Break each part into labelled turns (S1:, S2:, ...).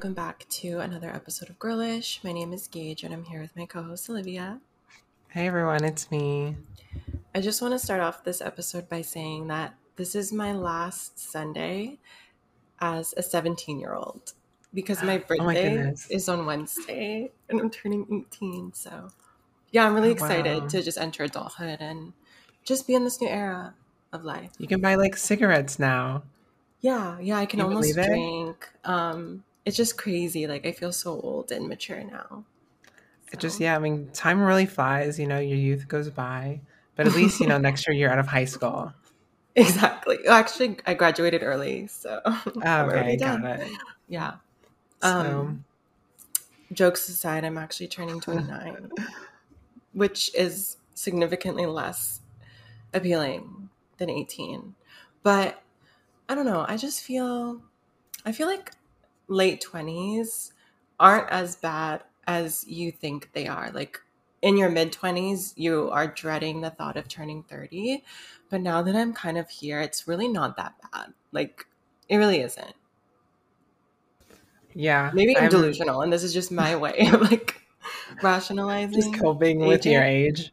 S1: welcome back to another episode of Girlish. My name is Gage, and I'm here with my co host, Olivia.
S2: Hey everyone, it's me.
S1: I just want to start off this episode by saying that this is my last Sunday as a 17 year old because my
S2: Oh my
S1: birthday is on Wednesday and I'm turning 18. So, yeah, I'm really
S2: Oh,
S1: excited
S2: wow.
S1: to just enter adulthood and just be in this new era of life.
S2: You can buy like cigarettes now.
S1: Yeah, yeah, I can
S2: You
S1: almost drink. Um, it's just crazy. Like I feel so old and mature now.
S2: It just yeah, I mean, time really flies. You know, your youth goes by, but at least you know next year you're out of high school.
S1: Exactly. Well, Actually, I graduated early, so
S2: Oh, okay, got
S1: done.
S2: it.
S1: Yeah.
S2: So,
S1: Um, Jokes aside, I'm actually turning 29, which is significantly less appealing than 18. But I don't know. I just feel, I feel like late 20s aren't as bad as you think they are. Like in your mid 20s, you are dreading the thought of turning 30. But now that I'm kind of here, it's really not that bad. Like, it really isn't.
S2: yeah,
S1: Maybe I'm,
S2: I'm
S1: delusional, and this is just my way of like rationalizing.
S2: just coping with your age.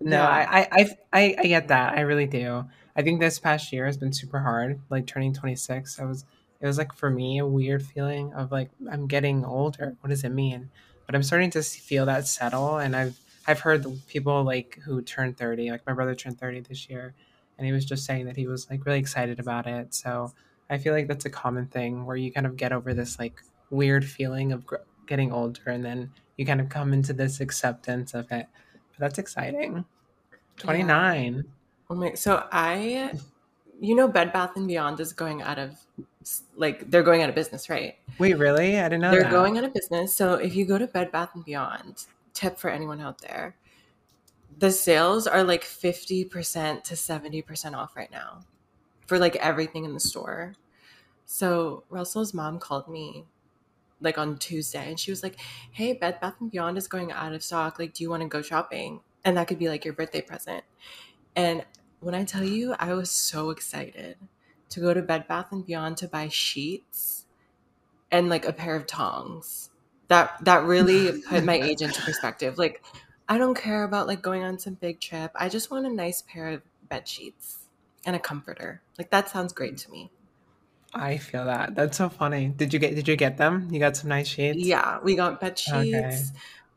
S2: No,
S1: Yeah.
S2: I, I, I, I, I get that. I really do. I think this past year has been super hard. Like turning 26, I was, it was like for me a weird feeling of like I'm getting older. What does it mean? But I'm starting to feel that settle, and I've, I've heard people like who turned 30. Like my brother turned 30 this year, and he was just saying that he was like really excited about it. So I feel like that's a common thing where you kind of get over this like weird feeling of gr- getting older, and then you kind of come into this acceptance of it. But that's exciting. 29.
S1: Oh my! So I, you know, Bed Bath and Beyond is going out of, like, they're going out of business, right?
S2: Wait, really? I didn't know
S1: they're
S2: that.
S1: going out of business. So if you go to Bed Bath and Beyond, tip for anyone out there, the sales are like fifty percent to seventy percent off right now, for like everything in the store. So Russell's mom called me like on Tuesday and she was like, Hey, Bed Bath and Beyond is going out of stock. Like, do you want to go shopping? And that could be like your birthday present. And when I tell you, I was so excited to go to Bed Bath and Beyond to buy sheets and like a pair of tongs. That that really put my age into perspective. Like, I don't care about like going on some big trip. I just want a nice pair of bed sheets and a comforter. Like that sounds great to me.
S2: I feel that. That's so funny. Did you get did you get them? You got some nice sheets?
S1: Yeah, we got bed sheets.
S2: Okay.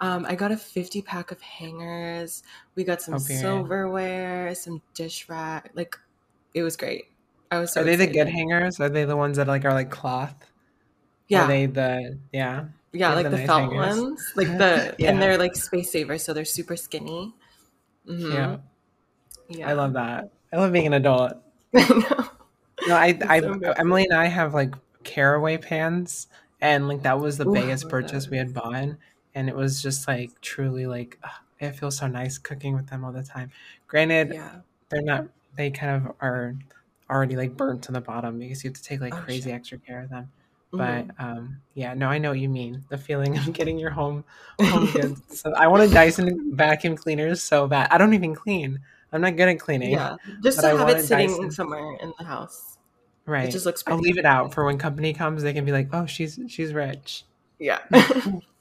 S1: Um, I got a 50 pack of hangers. We got some
S2: Oh,
S1: silverware, some dish rack. Like, it was great. I was so
S2: Are they the good hangers? Are they the ones that like are like cloth?
S1: Yeah,
S2: Are they the yeah?
S1: yeah, like
S2: the
S1: the
S2: nice
S1: felt
S2: hangers.
S1: ones, like the
S2: Yeah.
S1: and they're like space savers, so they're super skinny. Mhm.
S2: Yeah.
S1: yeah.
S2: I love that. I love being an adult.
S1: I.
S2: No, I I
S1: so.
S2: Emily and I have like caraway pans and like that was the
S1: Ooh,
S2: biggest purchase we had bought and it was just like truly like ugh, it feels so nice cooking with them all the time. Granted,
S1: Yeah.
S2: they're not they kind of are already like burnt to the bottom because you have to take like
S1: Oh,
S2: crazy
S1: shit.
S2: extra care of them. But um yeah, no, I know what you mean. The feeling of getting your home home goods. So I want a Dyson vacuum cleaner so bad. I don't even clean. I'm not good at cleaning.
S1: yeah, just to
S2: I
S1: have it sitting
S2: Dyson.
S1: somewhere in the house.
S2: Right.
S1: It just looks
S2: I'll leave it out for when company comes, they can be like, "Oh, she's she's rich."
S1: Yeah.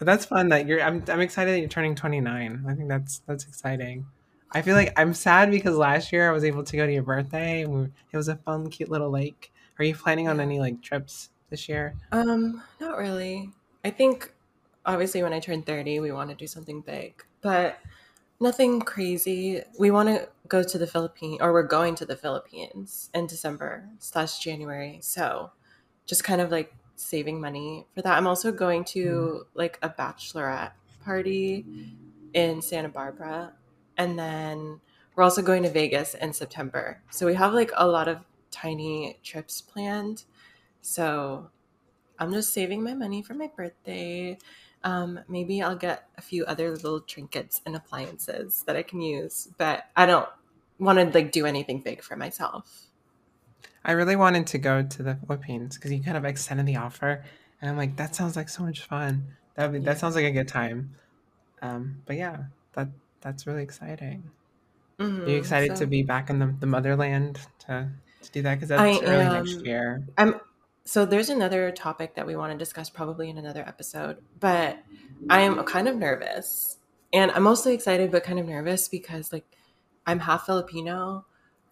S2: That's fun that you're I'm I'm excited that you're turning 29. I think that's that's exciting. I feel like I'm sad because last year I was able to go to your birthday and we, it was a fun cute little lake. Are you planning on any like trips this year?
S1: Um, not really. I think obviously when I turn 30, we want to do something big, but nothing crazy. We want to go to the Philippines, or we're going to the Philippines in December slash January. So just kind of like saving money for that. I'm also going to like a bachelorette party in Santa Barbara. And then we're also going to Vegas in September. So we have like a lot of tiny trips planned. So I'm just saving my money for my birthday. Um, maybe I'll get a few other little trinkets and appliances that I can use, but I don't want to like do anything big for myself.
S2: I really wanted to go to the Philippines because you kind of extended the offer, and I'm like, that sounds like so much fun. That that sounds like a good time. Um, but yeah, that that's really exciting. Are you
S1: Mhm,
S2: excited
S1: so-
S2: to be back in the, the motherland to, to do that? Because
S1: I
S2: that's early next
S1: am.
S2: year.
S1: I'm so there's another topic that we want to discuss probably in another episode, but I'm kind of nervous. And I'm mostly excited but kind of nervous because like I'm half Filipino,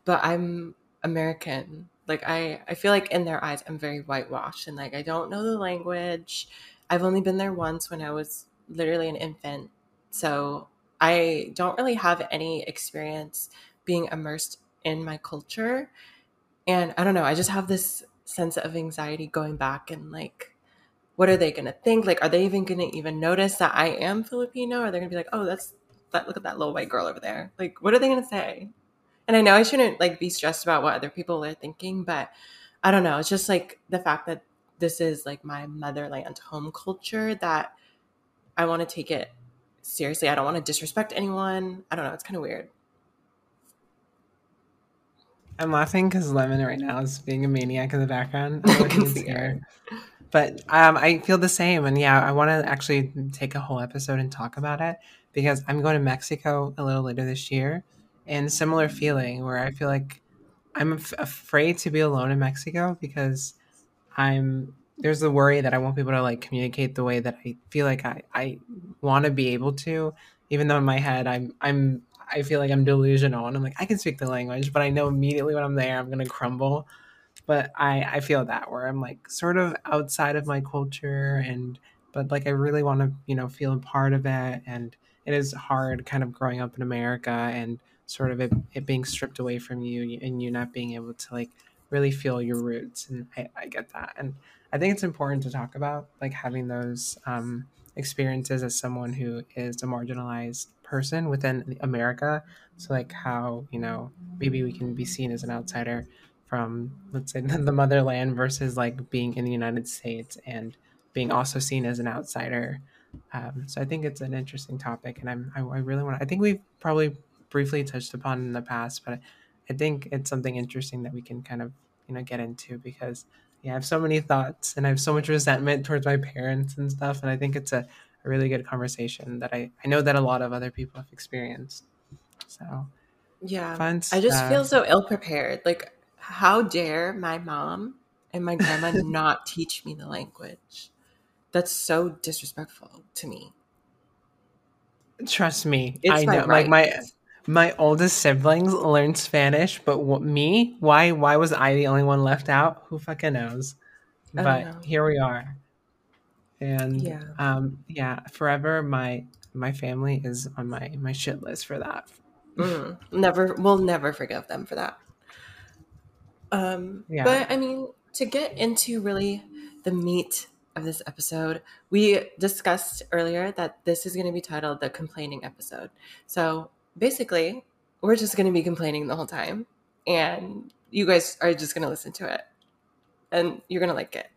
S1: but I'm American. Like I I feel like in their eyes I'm very whitewashed and like I don't know the language. I've only been there once when I was literally an infant. So I don't really have any experience being immersed in my culture. And I don't know, I just have this sense of anxiety going back and like what are they going to think like are they even going to even notice that i am filipino Are they're going to be like oh that's that look at that little white girl over there like what are they going to say and i know i shouldn't like be stressed about what other people are thinking but i don't know it's just like the fact that this is like my motherland home culture that i want to take it seriously. I don't want to disrespect anyone. I don't know it's kind of weird.
S2: I'm laughing because Lemon right now is being a maniac in the background. I can see her. But um, I feel the same, and yeah, I want to actually take a whole episode and talk about it because I'm going to Mexico a little later this year, and similar feeling where I feel like I'm af- afraid to be alone in Mexico because I'm there's the worry that I won't be able to like communicate the way that I feel like I, I want to be able to, even though in my head I'm I'm I feel like I'm delusional and I'm like I can speak the language, but I know immediately when I'm there I'm gonna crumble. But I I feel that where I'm like sort of outside of my culture and but like I really want to you know feel a part of it and it is hard kind of growing up in America and sort of it, it being stripped away from you and you not being able to like really feel your roots and I, I get that and I think it's important to talk about like having those um, experiences as someone who is a marginalized person within America. So like how you know maybe we can be seen as an outsider from let's say the motherland versus like being in the United States and being also seen as an outsider. Um, so I think it's an interesting topic, and I'm I, I really want. I think we've probably briefly touched upon in the past, but I think it's something interesting that we can kind of you know get into because yeah, I have so many thoughts and I have so much resentment towards my parents and stuff. And I think it's a, a really good conversation that I, I know that a lot of other people have experienced. So,
S1: yeah, I just feel so ill prepared. Like, how dare my mom and my grandma not teach me the language? That's so disrespectful to me.
S2: Trust me, it's I know. Right. Like my my oldest siblings learned Spanish, but what, me? Why? Why was I the only one left out? Who fucking knows? But know. here we are, and yeah, um, yeah. Forever, my my family is on my my shit list for that.
S1: Mm, never, we'll never forgive them for that. Um, yeah. But I mean, to get into really the meat of this episode, we discussed earlier that this is going to be titled the complaining episode. So basically, we're just going to be complaining the whole time. And you guys are just going to listen to it. And you're going to like it.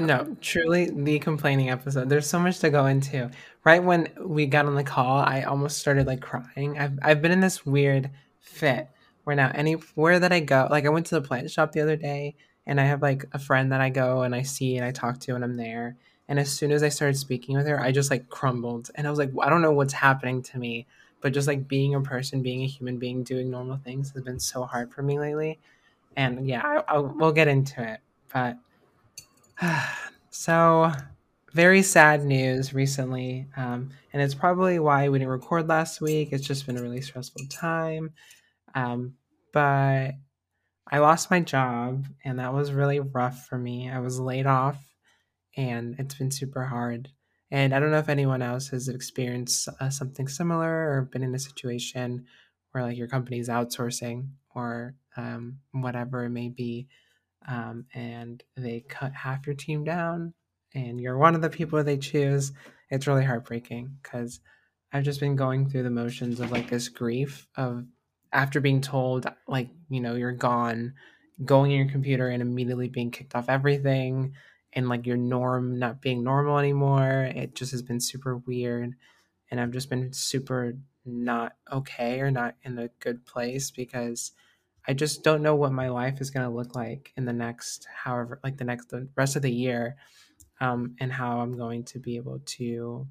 S2: No, truly the complaining episode. There's so much to go into. Right when we got on the call, I almost started like crying. I've I've been in this weird fit where now anywhere that I go, like I went to the plant shop the other day and I have like a friend that I go and I see and I talk to and I'm there. And as soon as I started speaking with her, I just like crumbled and I was like, I don't know what's happening to me but just like being a person, being a human being, doing normal things has been so hard for me lately. And yeah, I, I, we'll get into it. But so very sad news recently. Um, and it's probably why we didn't record last week. It's just been a really stressful time. Um, but I lost my job, and that was really rough for me. I was laid off, and it's been super hard. And I don't know if anyone else has experienced uh, something similar or been in a situation where like your company is outsourcing or um, whatever it may be, um, and they cut half your team down, and you're one of the people they choose. It's really heartbreaking because I've just been going through the motions of like this grief of after being told like you know you're gone, going in your computer and immediately being kicked off everything and like your norm not being normal anymore. It just has been super weird. And I've just been super not okay or not in a good place because I just don't know what my life is going to look like in the next, however, like the next, the rest of the year, um, and how I'm going to be able to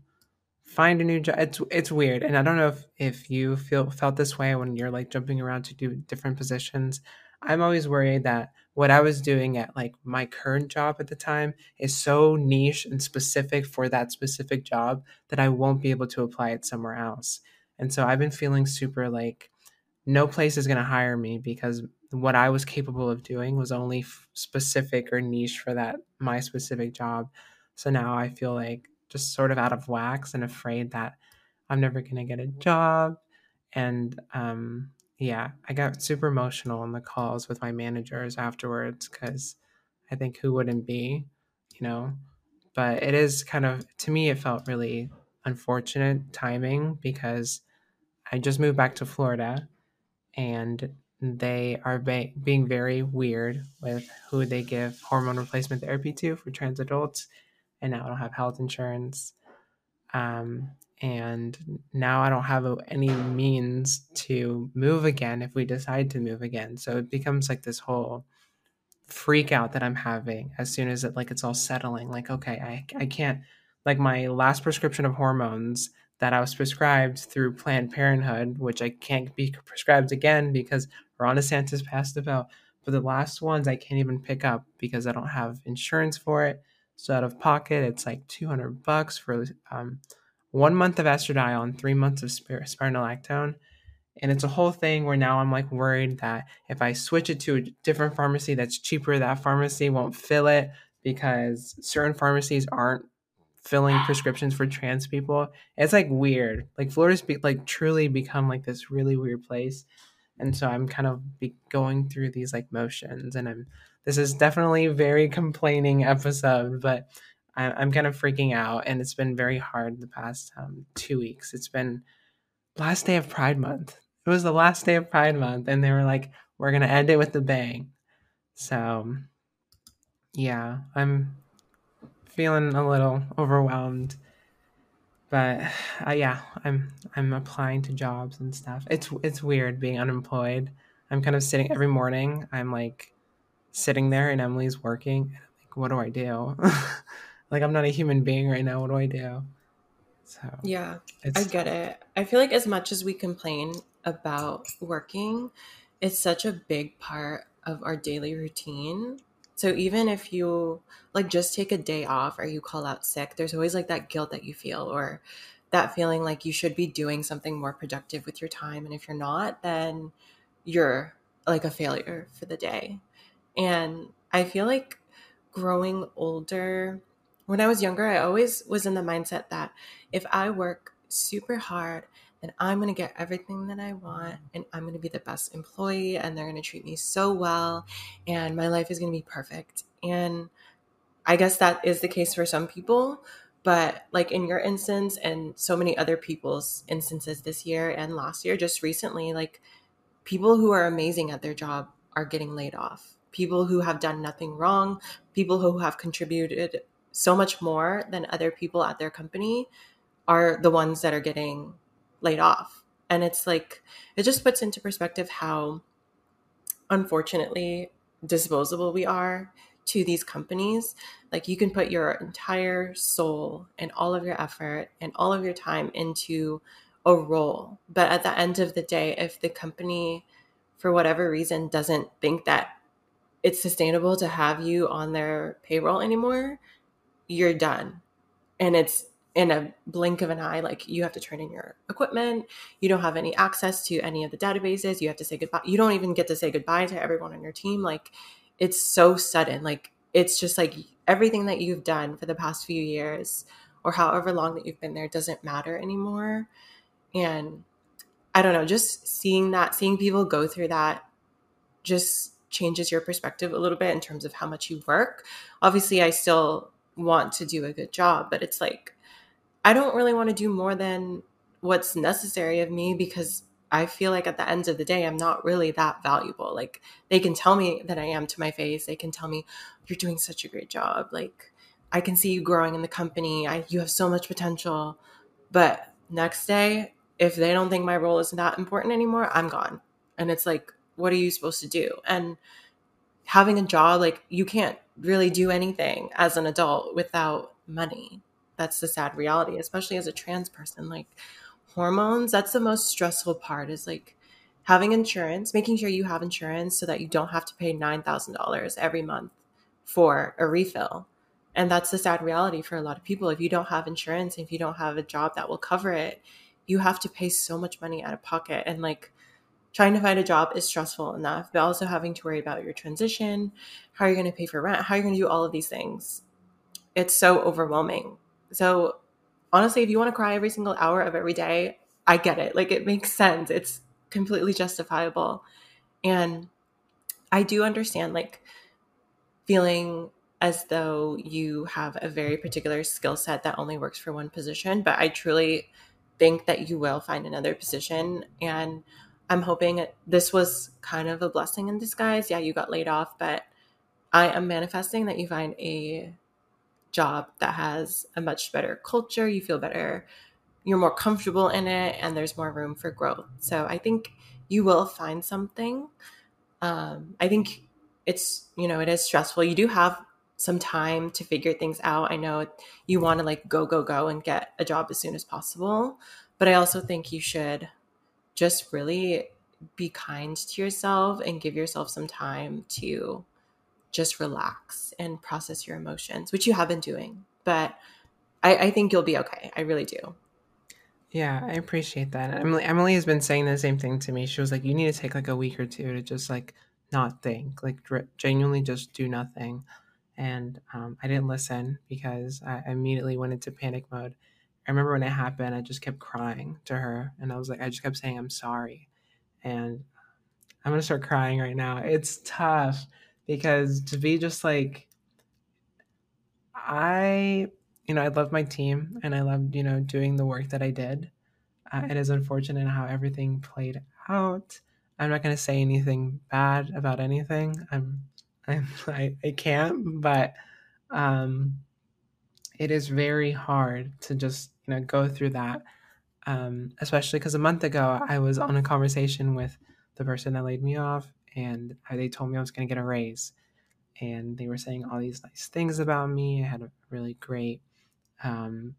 S2: find a new job. It's it's weird, and I don't know if if you feel felt this way when you're like jumping around to do different positions. I'm always worried that what I was doing at like my current job at the time is so niche and specific for that specific job that I won't be able to apply it somewhere else. And so I've been feeling super like no place is going to hire me because what I was capable of doing was only f- specific or niche for that my specific job. So now I feel like just sort of out of wax and afraid that I'm never going to get a job. And um, yeah, I got super emotional in the calls with my managers afterwards because I think who wouldn't be, you know? But it is kind of, to me, it felt really unfortunate timing because I just moved back to Florida and they are ba- being very weird with who they give hormone replacement therapy to for trans adults. And now I don't have health insurance. Um, and now I don't have any means to move again if we decide to move again. So it becomes like this whole freak out that I'm having as soon as it like it's all settling. Like, okay, I I can't like my last prescription of hormones that I was prescribed through Planned Parenthood, which I can't be prescribed again because Ron DeSantis passed the bill. But the last ones I can't even pick up because I don't have insurance for it. So out of pocket, it's like 200 bucks for um, one month of estradiol and three months of spironolactone. And it's a whole thing where now I'm like worried that if I switch it to a different pharmacy that's cheaper, that pharmacy won't fill it because certain pharmacies aren't filling prescriptions for trans people. It's like weird. Like Florida's be- like truly become like this really weird place. And so I'm kind of be going through these like motions and I'm this is definitely very complaining episode, but I, am kind of freaking out, and it's been very hard the past um, two weeks. It's been last day of Pride Month. It was the last day of Pride Month, and they were like, "We're gonna end it with a bang." So, yeah, I'm feeling a little overwhelmed, but uh, yeah, I'm I'm applying to jobs and stuff. It's it's weird being unemployed. I'm kind of sitting every morning. I'm like sitting there, and Emily's working. Like, what do I do? like I'm not a human being right now. What do I do?
S1: So yeah, I get it. I feel like as much as we complain about working, it's such a big part of our daily routine. So even if you like just take a day off or you call out sick, there's always like that guilt that you feel or that feeling like you should be doing something more productive with your time. And if you're not, then you're like a failure for the day. And I feel like growing older, when I was younger, I always was in the mindset that if I work super hard, then I'm going to get everything that I want and I'm going to be the best employee and they're going to treat me so well and my life is going to be perfect. And I guess that is the case for some people, but like in your instance and so many other people's instances this year and last year, just recently, like people who are amazing at their job are getting laid off. People who have done nothing wrong, people who have contributed so much more than other people at their company are the ones that are getting laid off. And it's like, it just puts into perspective how unfortunately disposable we are to these companies. Like, you can put your entire soul and all of your effort and all of your time into a role. But at the end of the day, if the company, for whatever reason, doesn't think that it's sustainable to have you on their payroll anymore, you're done. And it's in a blink of an eye, like you have to turn in your equipment. You don't have any access to any of the databases. You have to say goodbye. You don't even get to say goodbye to everyone on your team. Like it's so sudden. Like it's just like everything that you've done for the past few years or however long that you've been there doesn't matter anymore. And I don't know, just seeing that, seeing people go through that just changes your perspective a little bit in terms of how much you work. Obviously, I still want to do a good job, but it's like I don't really want to do more than what's necessary of me because I feel like at the end of the day, I'm not really that valuable. Like they can tell me that I am to my face. They can tell me you're doing such a great job. Like I can see you growing in the company. I, you have so much potential. But next day, if they don't think my role is that important anymore, I'm gone. And it's like, what are you supposed to do? And having a job, like you can't really do anything as an adult without money. That's the sad reality, especially as a trans person. Like hormones, that's the most stressful part is like having insurance, making sure you have insurance so that you don't have to pay $9,000 every month for a refill. And that's the sad reality for a lot of people. If you don't have insurance, if you don't have a job that will cover it, you have to pay so much money out of pocket. And like trying to find a job is stressful enough, but also having to worry about your transition, how you're going to pay for rent, how you're going to do all of these things. It's so overwhelming. So, honestly, if you want to cry every single hour of every day, I get it. Like, it makes sense. It's completely justifiable. And I do understand, like, feeling as though you have a very particular skill set that only works for one position, but I truly think that you will find another position. And I'm hoping this was kind of a blessing in disguise. Yeah, you got laid off, but I am manifesting that you find a job that has a much better culture. You feel better, you're more comfortable in it, and there's more room for growth. So I think you will find something. Um, I think it's, you know, it is stressful. You do have some time to figure things out. I know you want to like go, go, go and get a job as soon as possible. But I also think you should just really be kind to yourself and give yourself some time to just relax and process your emotions, which you have been doing. But I, I think you'll be okay. I really do.
S2: Yeah, I appreciate that. Emily Emily has been saying the same thing to me. She was like, "You need to take like a week or two to just like not think, like genuinely just do nothing." And um, I didn't listen because I immediately went into panic mode. I remember when it happened, I just kept crying to her, and I was like, I just kept saying, "I'm sorry," and I'm gonna start crying right now. It's tough because to be just like I you know I love my team and I loved you know doing the work that I did. Uh, it is unfortunate how everything played out. I'm not gonna say anything bad about anything. I'm I'm I, I can't, but um, it is very hard to just you know go through that. Um, especially because a month ago I was on a conversation with the person that laid me off, and they told me I was going to get a raise, and they were saying all these nice things about me. I had a really great um,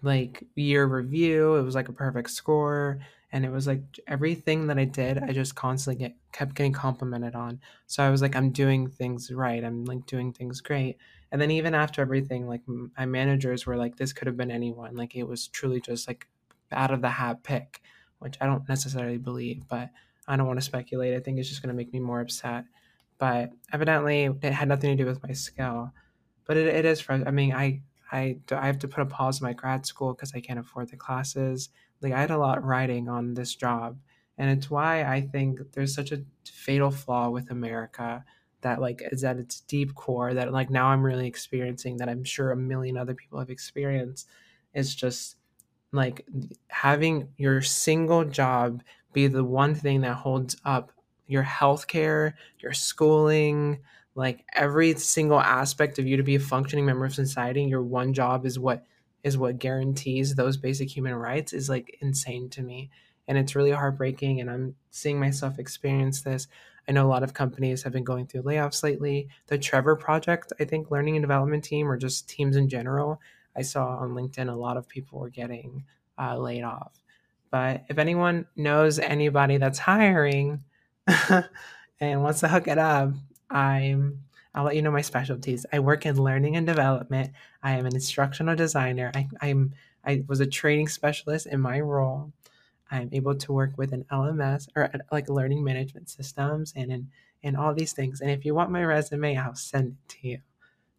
S2: like year review. It was like a perfect score, and it was like everything that I did, I just constantly get kept getting complimented on. So I was like, I'm doing things right. I'm like doing things great. And then even after everything, like my managers were like, this could have been anyone. Like it was truly just like out of the hat pick, which I don't necessarily believe, but I don't want to speculate. I think it's just going to make me more upset. But evidently, it had nothing to do with my skill. But it, it is. I mean, I I I have to put a pause in my grad school because I can't afford the classes. Like I had a lot riding on this job, and it's why I think there's such a fatal flaw with America that like is at its deep core that like now I'm really experiencing that I'm sure a million other people have experienced. is just like having your single job be the one thing that holds up your healthcare, your schooling, like every single aspect of you to be a functioning member of society. Your one job is what is what guarantees those basic human rights is like insane to me. And it's really heartbreaking. And I'm seeing myself experience this. I know a lot of companies have been going through layoffs lately. The Trevor Project, I think, learning and development team, or just teams in general, I saw on LinkedIn a lot of people were getting uh, laid off. But if anyone knows anybody that's hiring and wants to hook it up, I'm I'll let you know my specialties. I work in learning and development. I am an instructional designer. I, I'm I was a training specialist in my role. I'm able to work with an LMS or like learning management systems and in and all these things. And if you want my resume, I'll send it to you.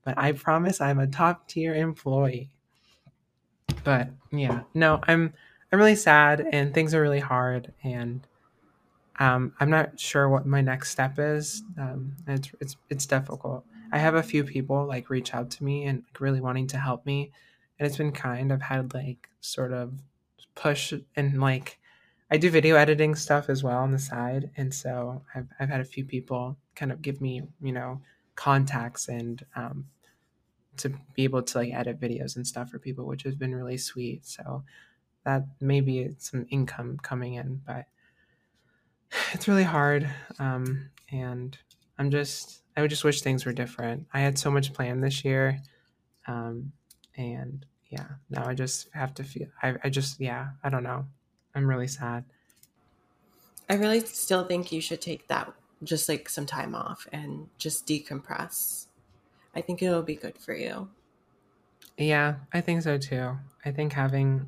S2: But I promise I'm a top tier employee. But yeah, no, I'm I'm really sad and things are really hard and um, I'm not sure what my next step is. Um, it's it's it's difficult. I have a few people like reach out to me and like, really wanting to help me, and it's been kind. I've had like sort of push and like I do video editing stuff as well on the side, and so I've I've had a few people kind of give me you know contacts and um, to be able to like edit videos and stuff for people, which has been really sweet. So that maybe some income coming in, but it's really hard. Um, and I'm just, I would just wish things were different. I had so much planned this year. Um, and yeah, now I just have to feel, I, I just, yeah, I don't know. I'm really sad.
S1: I really still think you should take that just like some time off and just decompress. I think it'll be good for you.
S2: Yeah, I think so too. I think having,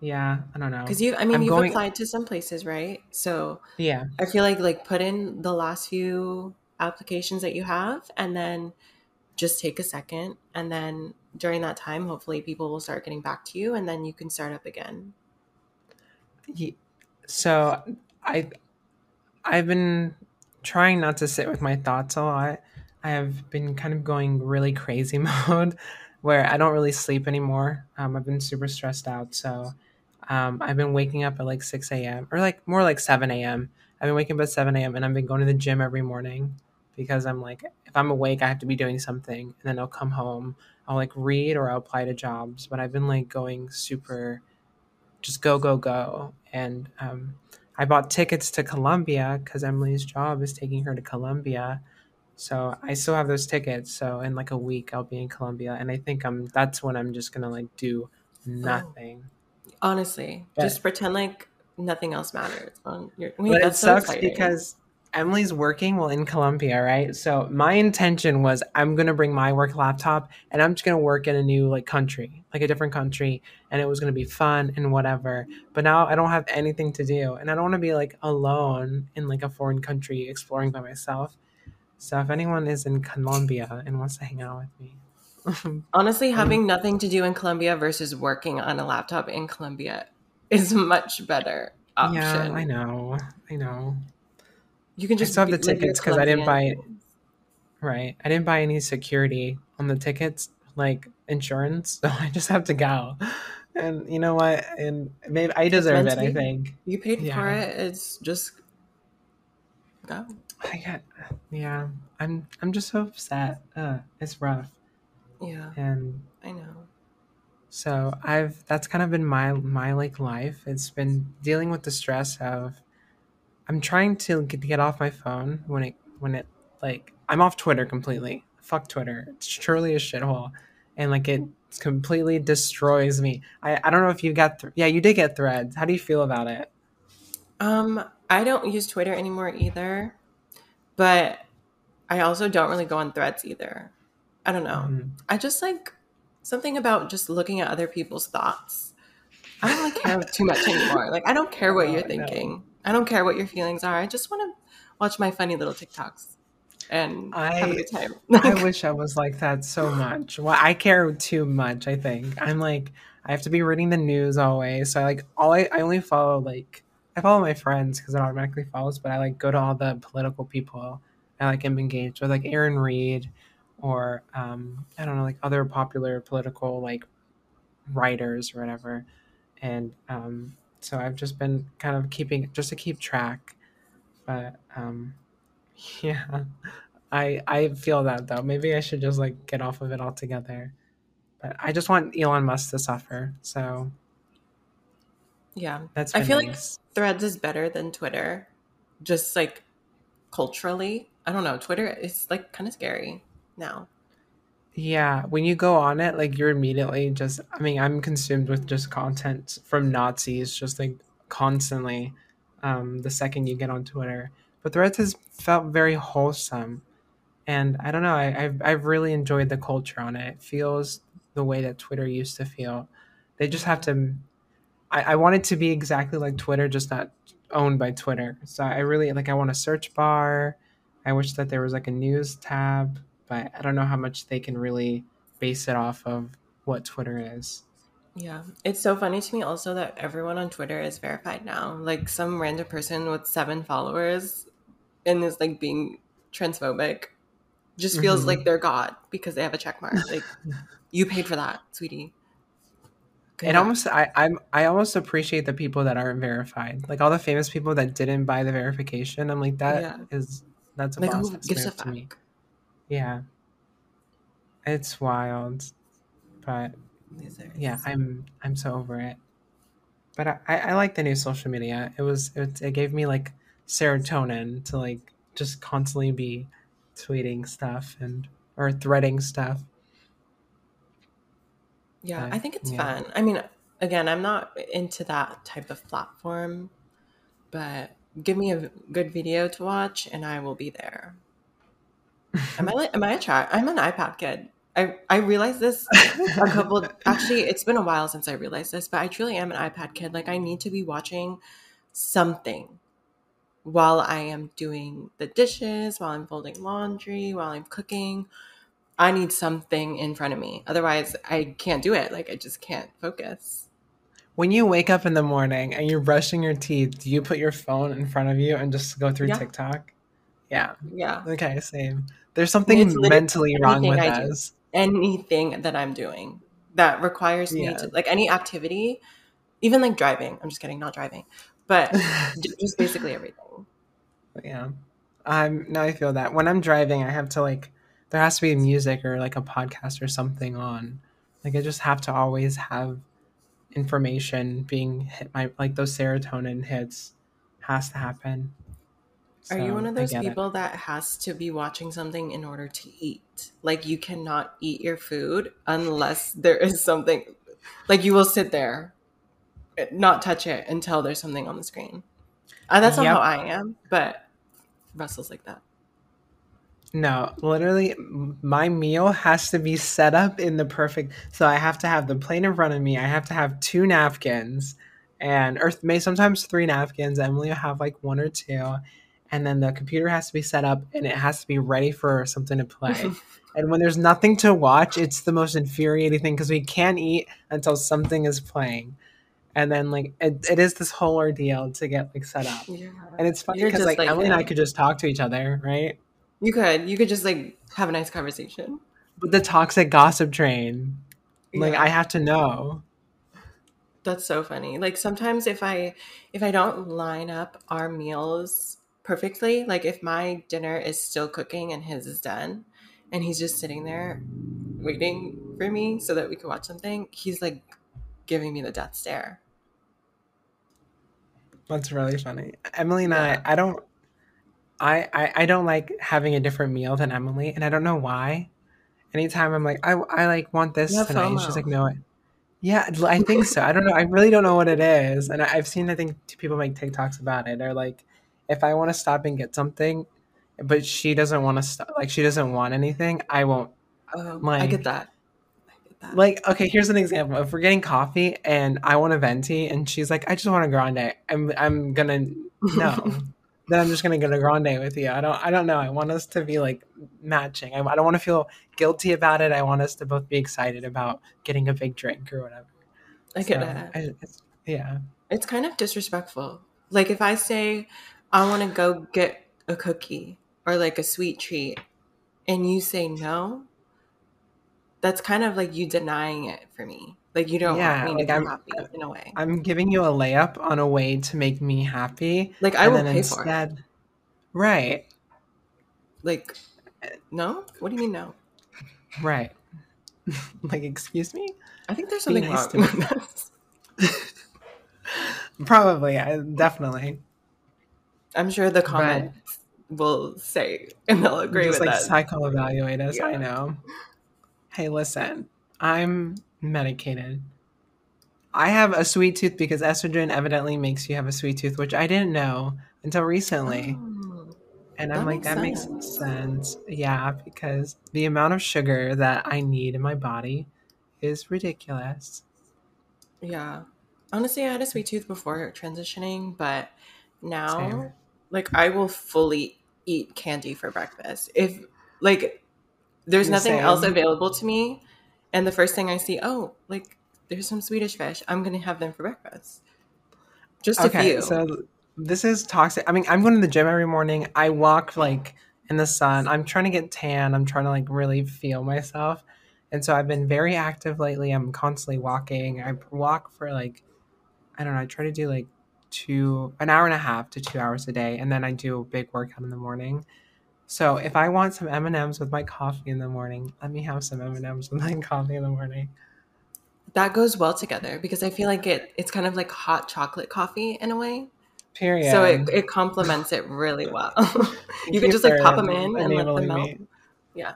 S2: yeah, I don't know.
S1: Because you, I mean,
S2: I'm
S1: you've
S2: going,
S1: applied to some places, right? So
S2: yeah,
S1: I feel like like put in the last few applications that you have, and then just take a second, and then during that time, hopefully, people will start getting back to you, and then you can start up again.
S2: So I, I've been trying not to sit with my thoughts a lot. I have been kind of going really crazy mode where I don't really sleep anymore. Um, I've been super stressed out. So um, I've been waking up at like 6 a.m. or like more like 7 a.m. I've been waking up at 7 a.m. and I've been going to the gym every morning because I'm like, if I'm awake, I have to be doing something. And then I'll come home, I'll like read or I'll apply to jobs. But I've been like going super, just go, go, go. And um, I bought tickets to Colombia because Emily's job is taking her to Colombia So I still have those tickets. So in like a week, I'll be in Colombia and I think I'm. That's when I'm just gonna like do nothing.
S1: Honestly,
S2: But
S1: just pretend like nothing else matters. On your, wait,
S2: but it
S1: so
S2: sucks
S1: exciting.
S2: because Emily's working while in Colombia, right? So my intention was I'm gonna bring my work laptop, and I'm just gonna work in a new like country, like a different country, and it was gonna be fun and whatever. But now I don't have anything to do, and I don't want to be like alone in like a foreign country exploring by myself. So if anyone is in Colombia and wants to hang out with me,
S1: Honestly, having nothing to do in Colombia versus working on a laptop in Colombia is much better option.
S2: yeah, I know, I know.
S1: You can
S2: I
S1: just
S2: still have the
S1: be- live your
S2: tickets because I didn't buy
S1: Colombian-
S2: right. I didn't buy any security on the tickets, like insurance. So I just have to go. And you know what? And maybe I deserve it. I think.
S1: You paid for it. It's just go.
S2: I got. Yeah, I'm. I'm just so upset. Uh, it's rough,
S1: Yeah,
S2: and
S1: I know.
S2: so I've. That's kind of been my my like life. It's been dealing with the stress of. I'm trying to get, to get off my phone when it when it like I'm off Twitter completely. Fuck Twitter. It's truly a shithole, and like it completely destroys me. I I don't know if you got th- yeah you did get threads. How do you feel about it?
S1: Um, I don't use Twitter anymore either, but I also don't really go on threads either. I don't know.
S2: Mhm.
S1: I just like something about just looking at other people's thoughts. I don't really care too much anymore. Like I don't care what
S2: Oh,
S1: you're
S2: no.
S1: I don't care what your feelings are. I just want to watch my funny little TikToks and have a
S2: I
S1: good time.
S2: I wish I was like that so much. Well, I care too much. I think I'm like I have to be reading the news always. So I like all I, I only follow like I follow my friends because it automatically follows. But I like go to all the political people. I like am engaged with like Erin Reed or um, I don't know like other popular political like writers or whatever. And um, so I've just been kind of keeping just to keep track. But um, yeah. I I feel that though. Maybe I should just like get off of it altogether. But I just want Elon Musk to suffer. So
S1: yeah.
S2: that's
S1: I feel like. Threads is better than Twitter, just like culturally. I don't know. Twitter is like kind of scary now.
S2: Yeah, when you go on it, like you're immediately just I mean, I'm consumed with just content from Nazis just like constantly um the second you get on Twitter. But Threads has felt very wholesome. And I don't know, I, I've I've really enjoyed the culture on it. It feels the way that Twitter used to feel. They just have to I, I want it to be exactly like Twitter, just not owned by Twitter. So I really like I want a search bar. I wish that there was like a news tab, but I don't know how much they can really base it off of what Twitter is.
S1: Yeah. It's so funny to me also that everyone on Twitter is verified now. Like some random person with seven followers and is like being transphobic just feels
S2: Mhm.
S1: like they're God because they have a check mark. Like you paid for that, sweetie.
S2: It
S1: Congrats.
S2: almost I I'm I almost appreciate the people that aren't verified. Like all the famous people that didn't buy the verification. I'm like that is
S1: Yeah.
S2: that's a
S1: like who gives a
S2: to me. Yeah. It's wild. But yeah, I'm I'm so over it. But I, I I like the new social media. It was it, it gave me like serotonin to like just constantly be tweeting stuff and or threading stuff.
S1: Yeah,
S2: But
S1: I think it's
S2: yeah.
S1: fun. I mean, again, I'm not into that type of platform, but give me a good video to watch, and I will be there. Am I am I a child? I'm an iPad kid. I I realized this a couple. Actually, it's been a while since I realized this, but I truly am an iPad kid. Like I need to be watching something while I am doing the dishes, while I'm folding laundry, while I'm cooking. I need something in front of me. Otherwise, I can't do it. Like I just can't focus.
S2: When you wake up in the morning and you're brushing your teeth, do you put your phone in front of you and just go through
S1: Yeah.
S2: TikTok? Yeah.
S1: Yeah.
S2: Okay, same. There's something mentally wrong with
S1: I do.
S2: us.
S1: Anything that I'm doing that requires me
S2: Yeah.
S1: to like any activity, even like driving. I'm just kidding, not driving, but just basically everything.
S2: yeah, I'm now I feel that. When I'm driving, I have to like there has to be music or like a podcast or something on. Like I just have to always have information being hit my like those serotonin hits has to happen.
S1: Are you one of those
S2: get it.
S1: people that has to be watching something in order to eat? Like you cannot eat your food unless there is something. Like you will sit there, eh, not touch it until there's something on the screen. Uh, that's not
S2: Yep.
S1: how I am, but Russell's like that.
S2: No, literally, my meal has to be set up in the perfect. So I have to have the plate in front of me. I have to have two napkins, and or may sometimes three napkins. Emily will have like one or two, and then the computer has to be set up and it has to be ready for something to play. and when there's nothing to watch, it's the most infuriating thing because we can't eat until something is playing, and then like it, it is this whole ordeal to get like set up.
S1: Yeah.
S2: And it's funny because like,
S1: like
S2: Emily and I could just talk to each other, right?
S1: You could. You could just like have a nice conversation.
S2: But the toxic gossip train, like
S1: Yeah.
S2: I have to know.
S1: That's so funny. Like sometimes if I if I don't line up our meals perfectly, like if my dinner is still cooking and his is done and he's just sitting there waiting for me so that we can watch something, he's like giving me the death stare.
S2: That's really funny. Emily and
S1: Yeah.
S2: I, I don't, I, I, I don't like having a different meal than Emily, and I don't know why. Anytime I'm like, I, I like want this
S1: have
S2: tonight, and she's like, no. Yeah, I think so. I don't know. I really don't know what it is, and I, I've seen I think two people make TikToks about it. Or like, if I want to stop and get something, but she doesn't want to stop, like she doesn't want anything, I won't
S1: um, I
S2: Like-
S1: get that. I get that.
S2: Like, okay, here's an example. If we're getting coffee and I want a venti and she's like, I just want a grande, I'm I'm gonna no. then I'm just gonna get a grande with you. I don't I don't know. I want us to be like matching. I, I don't want to feel guilty about it. I want us to both be excited about getting a big drink or whatever.
S1: I get
S2: So,
S1: that.
S2: I, it's, yeah.
S1: It's kind of disrespectful. Like if I say I want to go get a cookie or like a sweet treat and you say no, that's kind of like you denying it for me. Like you don't
S2: Yeah,
S1: want me
S2: like,
S1: to be
S2: I'm-
S1: happy in a way.
S2: I'm giving you a layup on a way to make me happy.
S1: Like I
S2: and
S1: will
S2: then
S1: pay for it.
S2: Right.
S1: Like uh, no? What do you mean no?
S2: Right. like, excuse me?
S1: I think there's something
S2: nice
S1: wrong with this.
S2: Probably. I, definitely.
S1: I'm sure the comments will say and they'll agree
S2: just
S1: with
S2: like
S1: that.
S2: psycho evaluate us. I know. Hey, listen, I'm medicated. I have a sweet tooth because estrogen evidently makes you have a sweet tooth, which I didn't know until recently.
S1: Oh,
S2: and I'm like,
S1: makes
S2: that makes
S1: sense.
S2: sense. Yeah, because the amount of sugar that I need in my body is ridiculous.
S1: yeah. Honestly, I had a sweet tooth before transitioning, but now
S2: Same.
S1: Like I will fully eat candy for breakfast. If like there's
S2: The
S1: nothing else available to me and the first thing I see, oh, like there's some Swedish fish, I'm going to have them for breakfast. Just a
S2: Okay,
S1: few.
S2: so this is toxic. I mean, I'm going to the gym every morning. I walk like in the sun. I'm trying to get tan. I'm trying to like really feel myself. And so I've been very active lately. I'm constantly walking. I walk for like I don't know, I try to do like two an hour and a half to 2 hours a day and then I do a big workout in the morning. So if I want some M&Ms with my coffee in the morning, let me have some M&Ms with my coffee in the morning.
S1: that goes well together because I feel like it it's kind of like hot chocolate coffee in a way.
S2: Period.
S1: So it, it complements it really well. You can just like pop them in and let them melt.
S2: me.
S1: Yeah.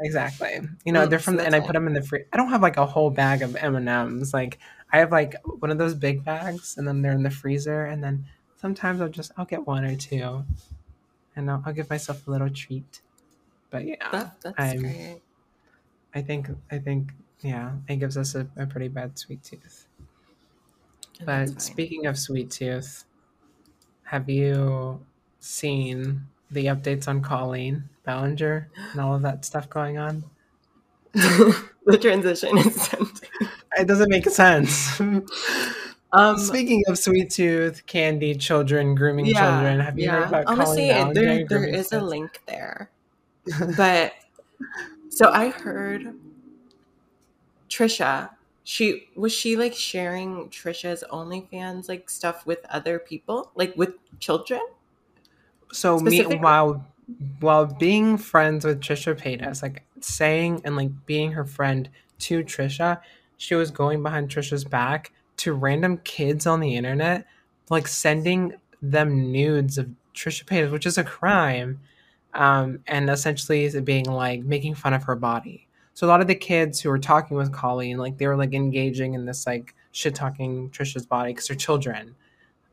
S2: Exactly. You know,
S1: Mm,
S2: they're
S1: so
S2: from, the, and I put them in the free. I don't have like a whole bag of M and M's. Like I have like one of those big bags, and then they're in the freezer, and then sometimes I'll just I'll get one or two, and I'll, I'll give myself a little treat. But yeah,
S1: That, that's
S2: I'm,
S1: great.
S2: I think I think yeah, it gives us a, a pretty bad sweet tooth.
S1: And
S2: But speaking of sweet tooth, have you seen the updates on Colleen Ballinger and all of that stuff going on?
S1: the transition is tempting.
S2: It doesn't make sense.
S1: Um,
S2: Speaking of sweet tooth, candy, children, grooming
S1: yeah,
S2: children, have you heard
S1: yeah.
S2: about
S1: Honestly,
S2: Colleen
S1: there there is a link there, but so I heard Trisha. She was she like sharing Trisha's OnlyFans like stuff with other people, like with children.
S2: so me while while being friends with Trisha Paytas, like saying and like being her friend to Trisha, she was going behind Trisha's back to random kids on the internet, like sending them nudes of Trisha Paytas, which is a crime, um, and essentially being like making fun of her body. So a lot of the kids who were talking with Colleen, like they were like engaging in this like shit talking Trisha's body because they're children.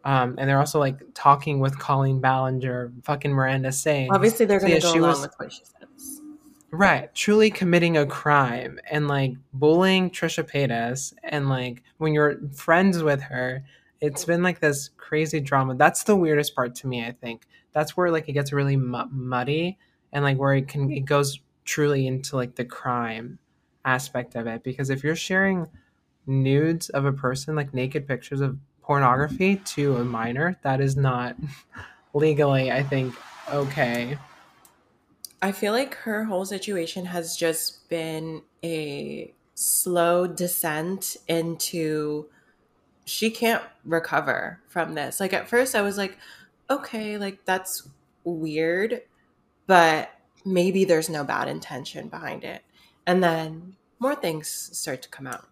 S2: Um, and they're also like talking with Colleen Ballinger, fucking Miranda Sings.
S1: Obviously, they're
S2: So,
S1: going to
S2: yeah,
S1: go along
S2: was-
S1: with what she says.
S2: Right, truly committing a crime and like bullying Trisha Paytas, and like when you're friends with her, it's been like this crazy drama. That's the weirdest part to me. I think that's where like it gets really mu- muddy and like where it can it goes truly into like the crime aspect of it. Because if you're sharing nudes of a person, like naked pictures of pornography to a minor, that is not legally, I think, okay.
S1: I feel like her whole situation has just been a slow descent into she can't recover from this. Like at first I was like, okay, like that's weird, but maybe there's no bad intention behind it. And then more things start to come out.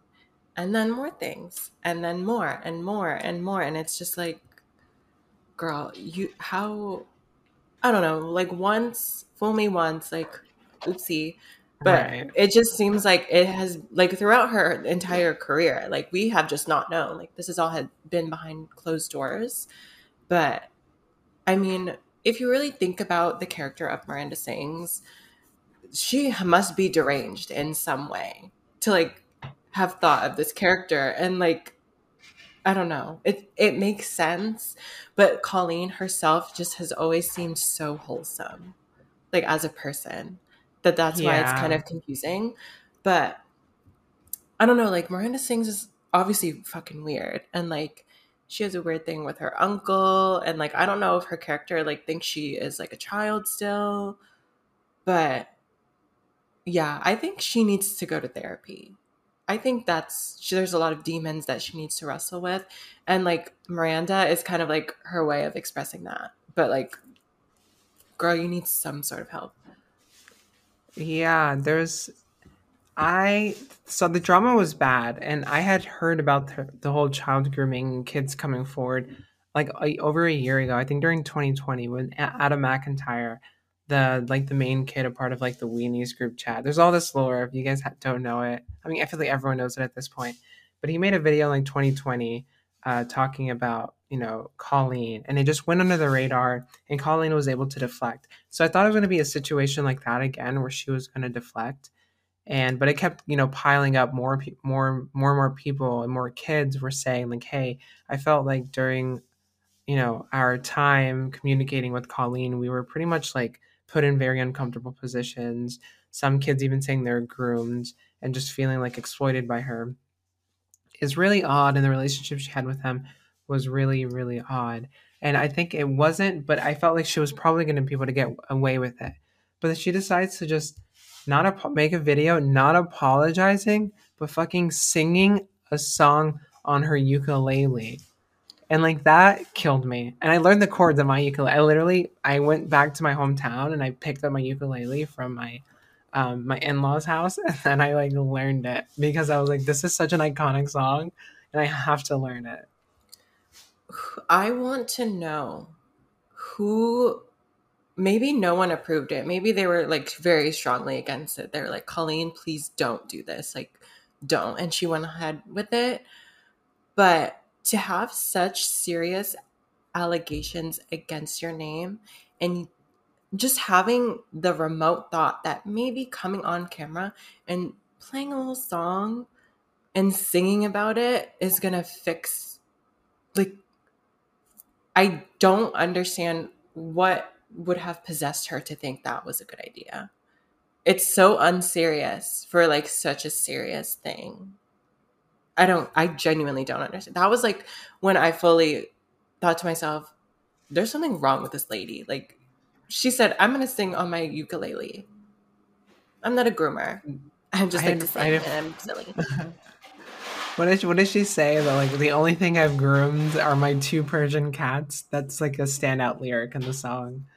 S1: And then more things. And then more and more and more. And it's just like, girl, you how I don't know, like once, fool me once, like oopsie. But
S2: Right.
S1: it just seems like it has like throughout her entire career, like we have just not known. Like this has all had been behind closed doors. But I mean, if you really think about the character of Miranda Sings, she must be deranged in some way to like have thought of this character and like I don't know. It it makes sense, but Colleen herself just has always seemed so wholesome, like as a person, that that's why it's kind of confusing. But I don't know. Like Miranda Sings is obviously fucking weird, and like she has a weird thing with her uncle, and like I don't know if her character like thinks she is like a child still, but yeah, I think she needs to go to therapy. I think that's she, there's a lot of demons that she needs to wrestle with, and like Miranda is kind of like her way of expressing that. But like, girl, you need some sort of help.
S2: Yeah, there's I so the drama was bad, and I had heard about the, the whole child grooming kids coming forward like a, over a year ago. I think during 2020 when Adam McIntyre, the like the main kid, a part of like the Weenies group chat. There's all this lore. If you guys don't know it, I mean, I feel like everyone knows it at this point. But he made a video in like 2020 uh, talking about you know Colleen, and it just went under the radar, and Colleen was able to deflect. So I thought it was going to be a situation like that again, where she was going to deflect, and but it kept you know piling up. More, more, more and more people and more kids were saying like, "Hey, I felt like during, you know, our time communicating with Colleen, we were pretty much like put in very uncomfortable positions. Some kids even saying they're groomed and just feeling like exploited by her." Is really odd, and the relationship she had with him was really, really odd. And I think it wasn't, but I felt like she was probably going to be able to get away with it. But she decides to just not ap- make a video, not apologizing, but fucking singing a song on her ukulele. And like that killed me. And I learned the chords on my ukulele. I literally I went back to my hometown and I picked up my ukulele from my um, my in-laws house and then I like learned it because I was like this is such an iconic song and I have to learn it.
S1: I want to know who. Maybe no one approved it. Maybe they were like very strongly against it. They were like, Colleen, please don't do this. Like, don't. And she went ahead with it. But to have such serious allegations against your name and just having the remote thought that maybe coming on camera and playing a little song and singing about it is going to fix like I don't understand what would have possessed her to think that was a good idea. It's so unserious for like such a serious thing. I don't I genuinely don't understand. That was like when I fully thought to myself, there's something wrong with this lady. Like she said, I'm gonna sing on my ukulele. I'm not a groomer. I'm just like to sing and I'm silly.
S2: What did, what did she say? That like the only thing I've groomed are my two Persian cats. That's like a standout lyric in the song.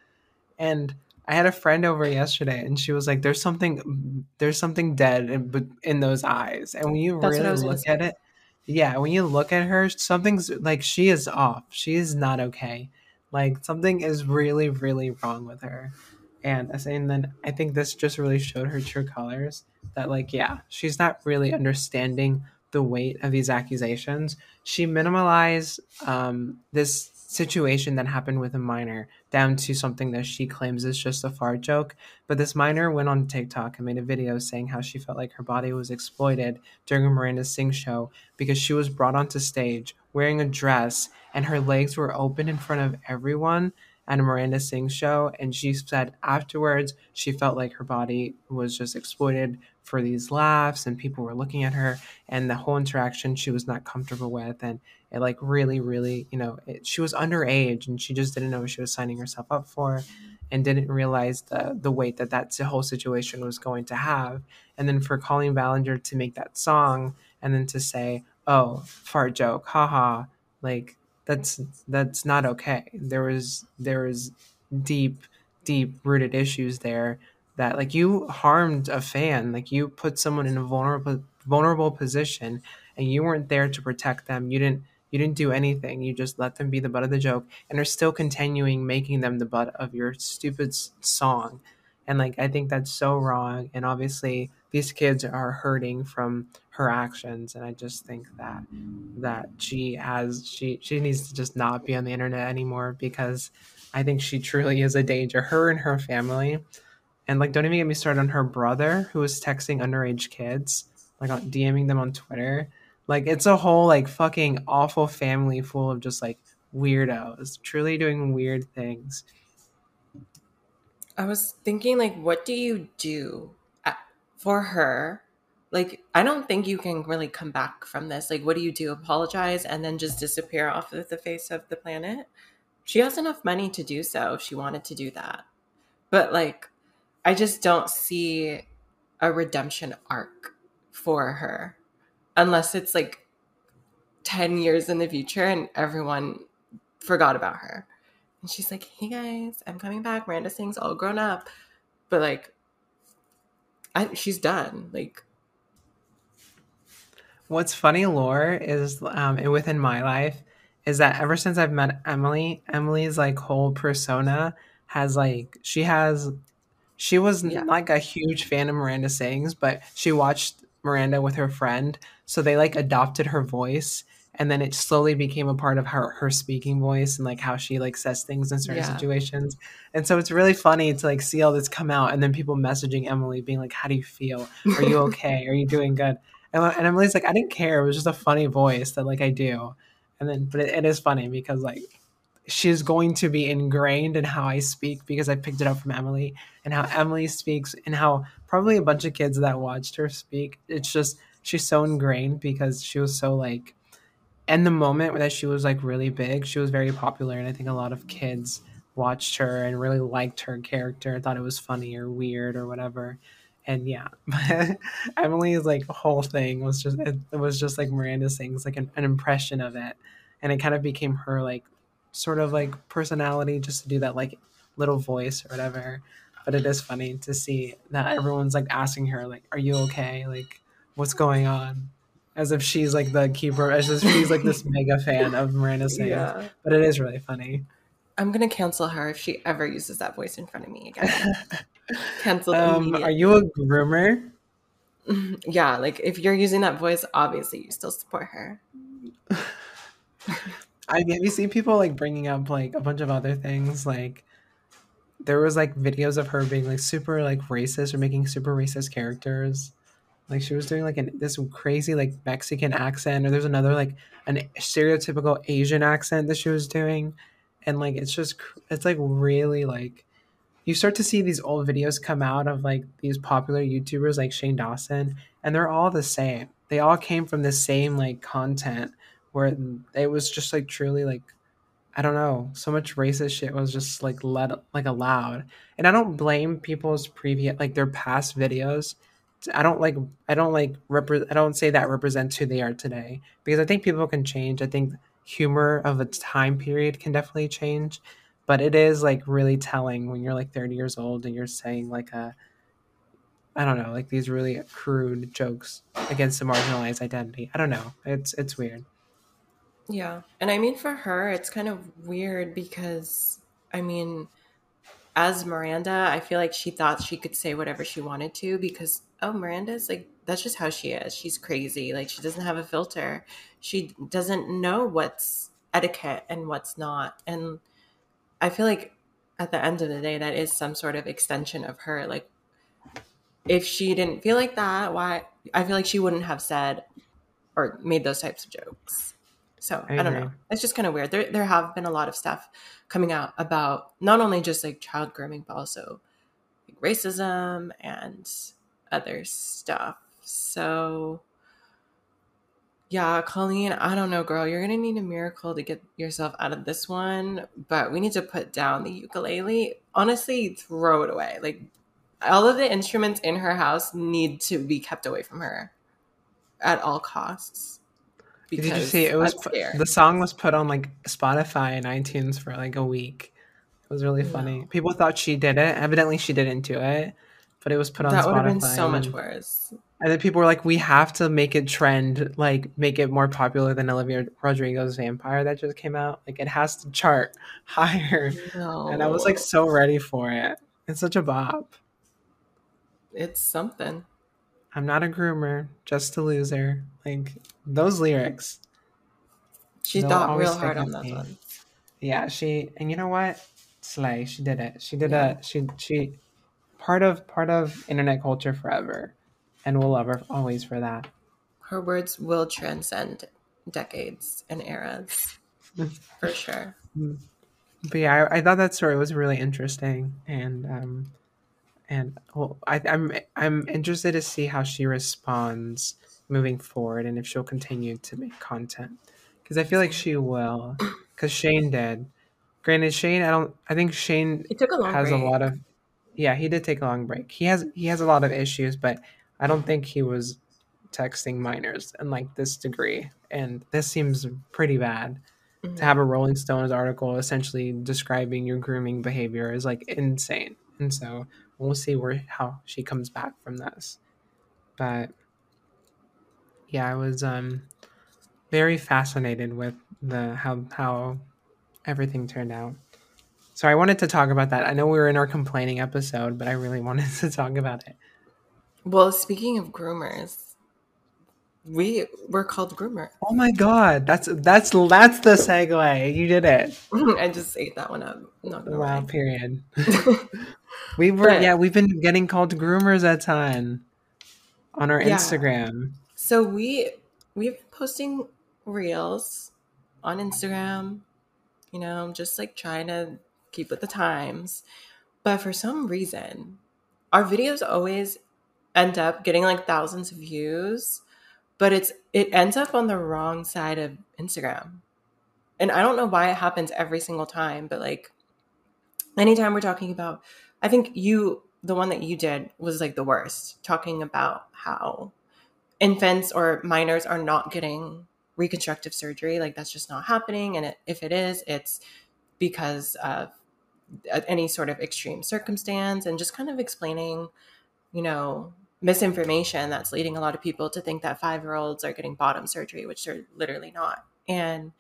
S2: And I had a friend over yesterday, and she was like, "There's something, there's something dead in, in those eyes." And when you That's really look at it, yeah, when you look at her, something's like she is off. She is not okay. Like something is really, really wrong with her. And and then I think this just really showed her true colors. That like, yeah, she's not really understanding the weight of these accusations, she minimalized um, this situation that happened with a minor down to something that she claims is just a fart joke. But this minor went on TikTok and made a video saying how she felt like her body was exploited during a Miranda Sings show because she was brought onto stage wearing a dress and her legs were open in front of everyone at a Miranda Sings show. And she said afterwards she felt like her body was just exploited for these laughs and people were looking at her and the whole interaction she was not comfortable with and it like really really you know it, she was underage and she just didn't know what she was signing herself up for and didn't realize the the weight that that whole situation was going to have and then for Colleen Ballinger to make that song and then to say oh fart joke haha like that's that's not okay. There was there was deep deep rooted issues there that like you harmed a fan. Like you put someone in a vulnerable vulnerable position and you weren't there to protect them. You didn't you didn't do anything. You just let them be the butt of the joke and are still continuing making them the butt of your stupid song. And like i think that's so wrong. And obviously these kids are hurting from her actions and i just think that that she has she she needs to just not be on the internet anymore because i think she truly is a danger her and her family and like, don't even get me started on her brother who was texting underage kids, like on DMing them on Twitter. Like, it's a whole like fucking awful family full of just like weirdos, truly doing weird things.
S1: I was thinking, like, what do you do for her? Like, I don't think you can really come back from this. Like, what do you do? Apologize and then just disappear off of the face of the planet? She has enough money to do so if she wanted to do that. But, like, I just don't see a redemption arc for her unless it's like 10 years in the future and everyone forgot about her. And she's like, hey guys, I'm coming back. Miranda Sings all grown up. But like, I, she's done. Like,
S2: what's funny, Lore, is um, within my life is that ever since I've met Emily, Emily's like whole persona has like, she has she was yeah. like a huge fan of Miranda Sings, but she watched Miranda with her friend, so they like adopted her voice and then it slowly became a part of her her speaking voice and like how she like says things in certain yeah. situations. And so it's really funny to like see all this come out and then people messaging Emily being like, "How do you feel? Are you okay? Are you doing good?" And, and Emily's like, "I didn't care. It was just a funny voice that like I do." And then, but it, it is funny because like she's going to be ingrained in how I speak because I picked it up from Emily and how Emily speaks and how probably a bunch of kids that watched her speak. It's just she's so ingrained because she was so like in the moment that she was like really big, she was very popular and I think a lot of kids watched her and really liked her character, thought it was funny or weird or whatever. And yeah, Emily's like whole thing was just it, it was just like Miranda Sings like an, an impression of it and it kind of became her like sort of like personality just to do that like little voice or whatever. But it is funny to see that everyone's like asking her like, "Are you okay? Like, what's going on?" As if she's like the keeper, as if she's like this mega fan of Miranda Sings. Yeah. But it is really funny.
S1: I'm gonna cancel her if she ever uses that voice in front of me again. Cancel.
S2: Um, are you a groomer?
S1: Yeah, like if you're using that voice, obviously you still support her.
S2: I have you seen people like bringing up like a bunch of other things like there was like videos of her being like super like racist or making super racist characters. Like she was doing like an this crazy like Mexican accent, or there's another like an stereotypical Asian accent that she was doing, and like it's just it's like really like you start to see these old videos come out of like these popular YouTubers like Shane Dawson, and they're all the same. They all came from the same like content where it was just like truly like I don't know, so much racist shit was just like let like allowed. And I don't blame people's previous like their past videos. I don't like I don't like repre- I don't say that represents who they are today because I think people can change. I think humor of a time period can definitely change, but it is like really telling when you're like 30 years old and you're saying like a I don't know, like these really crude jokes against a marginalized identity. I don't know. It's it's weird.
S1: Yeah. And I mean, for her, it's kind of weird because, I mean, as Miranda, I feel like she thought she could say whatever she wanted to because, oh, Miranda's like, that's just how she is. She's crazy. Like, she doesn't have a filter. She doesn't know what's etiquette and what's not. And I feel like at the end of the day, that is some sort of extension of her. Like, if she didn't feel like that, why? I feel like she wouldn't have said or made those types of jokes. So I, I don't know. It's just kind of weird. There there have been a lot of stuff coming out about not only just like child grooming, but also like racism and other stuff. So yeah, Colleen, I don't know, girl. You're gonna need a miracle to get yourself out of this one, but we need to put down the ukulele. Honestly, throw it away. Like all of the instruments in her house need to be kept away from her at all costs.
S2: Did you see it was put, the song was put on like Spotify and iTunes for like a week. It was really funny. No. People thought she did it. Evidently, she didn't do it, but it was put on. That would have been
S1: so much worse.
S2: And then people were like, "We have to make it trend, like make it more popular than Olivia Rodrigo's Vampire that just came out. Like it has to chart higher." No. And I was like so ready for it. It's such a bop.
S1: It's something.
S2: I'm not a groomer, just a loser. Like those lyrics.
S1: She thought real hard on those ones.
S2: Yeah, she and you know what? Slay. She did it. She did yeah. a she she part of part of internet culture forever. And we'll love her always for that.
S1: Her words will transcend decades and eras. for sure.
S2: But yeah, I, I, thought that story was really interesting and um and well, I, I'm I'm interested to see how she responds moving forward and if she'll continue to make content because I feel like she will because Shane did. Granted, Shane, I don't. I think Shane
S1: a
S2: has
S1: break.
S2: a lot of. Yeah, he did take a long break. He has he has a lot of issues, but I don't think he was texting minors in like this degree. And this seems pretty bad. Mm-hmm. To have a Rolling Stones article essentially describing your grooming behavior is like insane. And so we'll see where how she comes back from this. But yeah, I was um very fascinated with the how how everything turned out. So I wanted to talk about that. I know we were in our complaining episode, but I really wanted to talk about it.
S1: Well, speaking of groomers, we were called groomer.
S2: Oh my god, that's that's that's the segue. You did it.
S1: I just ate that one up.
S2: wow, period. we were but, yeah, we've been getting called groomers a ton on our yeah. Instagram.
S1: So we we've been posting reels on Instagram, you know, just like trying to keep with the times. But for some reason, our videos always end up getting like thousands of views but it's it ends up on the wrong side of Instagram. And I don't know why it happens every single time, but like anytime we're talking about I think you the one that you did was like the worst, talking about how infants or minors are not getting reconstructive surgery, like that's just not happening and it, if it is, it's because of uh, any sort of extreme circumstance and just kind of explaining, you know, misinformation that's leading a lot of people to think that five year olds are getting bottom surgery, which they're literally not. And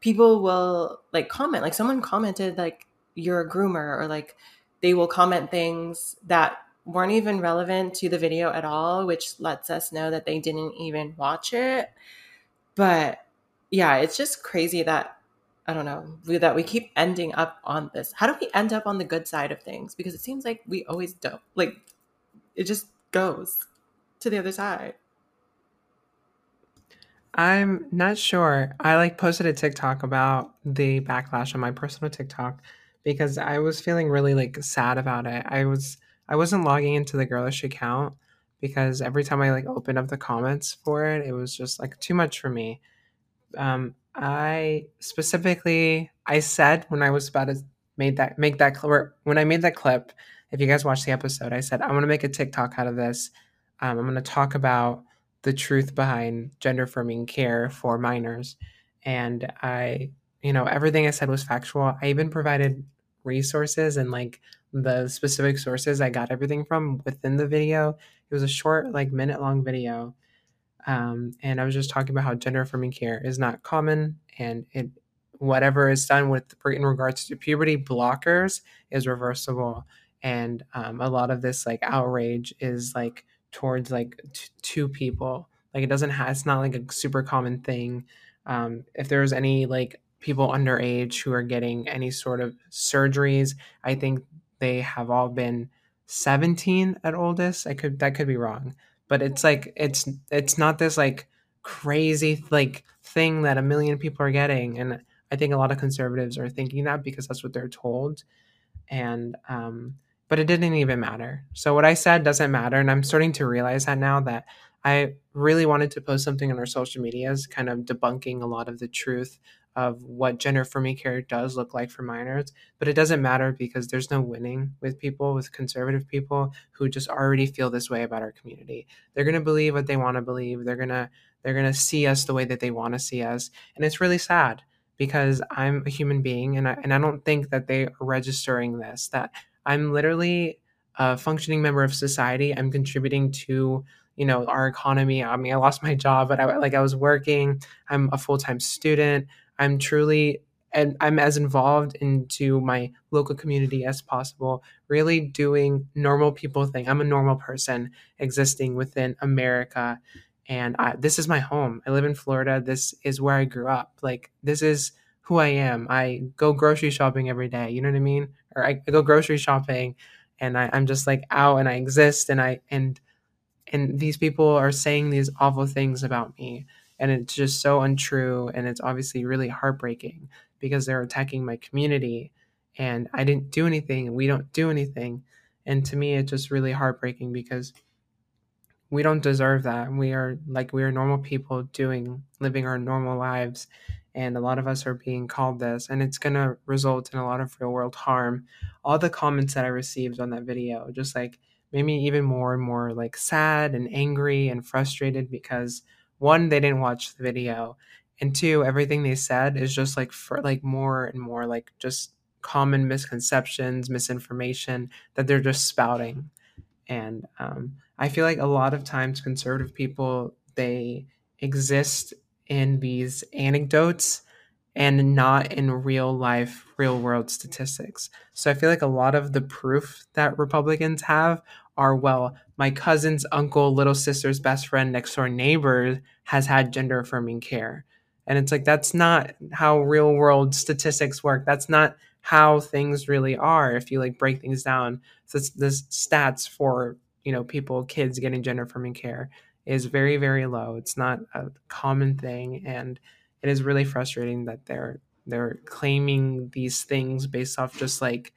S1: people will like comment, like someone commented, like, you're a groomer, or like they will comment things that weren't even relevant to the video at all, which lets us know that they didn't even watch it. But yeah, it's just crazy that I don't know that we keep ending up on this. How do we end up on the good side of things? Because it seems like we always don't. Like it just goes to the other side.
S2: I'm not sure. I like posted a TikTok about the backlash on my personal TikTok because I was feeling really like sad about it. I was I wasn't logging into the girlish account because every time I like opened up the comments for it, it was just like too much for me. Um, I specifically I said when I was about to make that make that clip when I made that clip. If you guys watched the episode, I said I want to make a TikTok out of this. Um, I'm going to talk about the truth behind gender affirming care for minors. And I, you know, everything I said was factual. I even provided resources and like the specific sources I got everything from within the video. It was a short, like minute long video. Um, and I was just talking about how gender affirming care is not common and it whatever is done with in regards to puberty blockers is reversible and um, a lot of this like outrage is like towards like t- two people. Like it doesn't have it's not like a super common thing. Um, if there's any like people underage who are getting any sort of surgeries, I think they have all been 17 at oldest. I could that could be wrong, but it's like it's it's not this like crazy like thing that a million people are getting, and I think a lot of conservatives are thinking that because that's what they're told, and um, but it didn't even matter. So what I said doesn't matter. And I'm starting to realize that now that I really wanted to post something on our social medias, kind of debunking a lot of the truth of what gender affirming care does look like for minors. But it doesn't matter because there's no winning with people, with conservative people who just already feel this way about our community. They're gonna believe what they want to believe. They're gonna they're gonna see us the way that they want to see us. And it's really sad because I'm a human being and I and I don't think that they are registering this, that I'm literally a functioning member of society. I'm contributing to you know our economy. I mean, I lost my job, but I like I was working. I'm a full time student. I'm truly and I'm as involved into my local community as possible, really doing normal people thing. I'm a normal person existing within America, and I, this is my home. I live in Florida. This is where I grew up. Like this is who I am. I go grocery shopping every day. You know what I mean? Or I, I go grocery shopping, and I, I'm just like out and I exist, and I and and these people are saying these awful things about me, and it's just so untrue, and it's obviously really heartbreaking because they're attacking my community, and I didn't do anything, and we don't do anything, and to me, it's just really heartbreaking because we don't deserve that. We are like we are normal people doing living our normal lives and a lot of us are being called this and it's going to result in a lot of real world harm all the comments that i received on that video just like made me even more and more like sad and angry and frustrated because one they didn't watch the video and two everything they said is just like for like more and more like just common misconceptions misinformation that they're just spouting and um, i feel like a lot of times conservative people they exist in these anecdotes and not in real life, real world statistics. So I feel like a lot of the proof that Republicans have are well, my cousin's uncle, little sister's best friend, next door neighbor has had gender affirming care. And it's like, that's not how real world statistics work. That's not how things really are if you like break things down. So this stats for, you know, people, kids getting gender affirming care is very very low it's not a common thing and it is really frustrating that they're they're claiming these things based off just like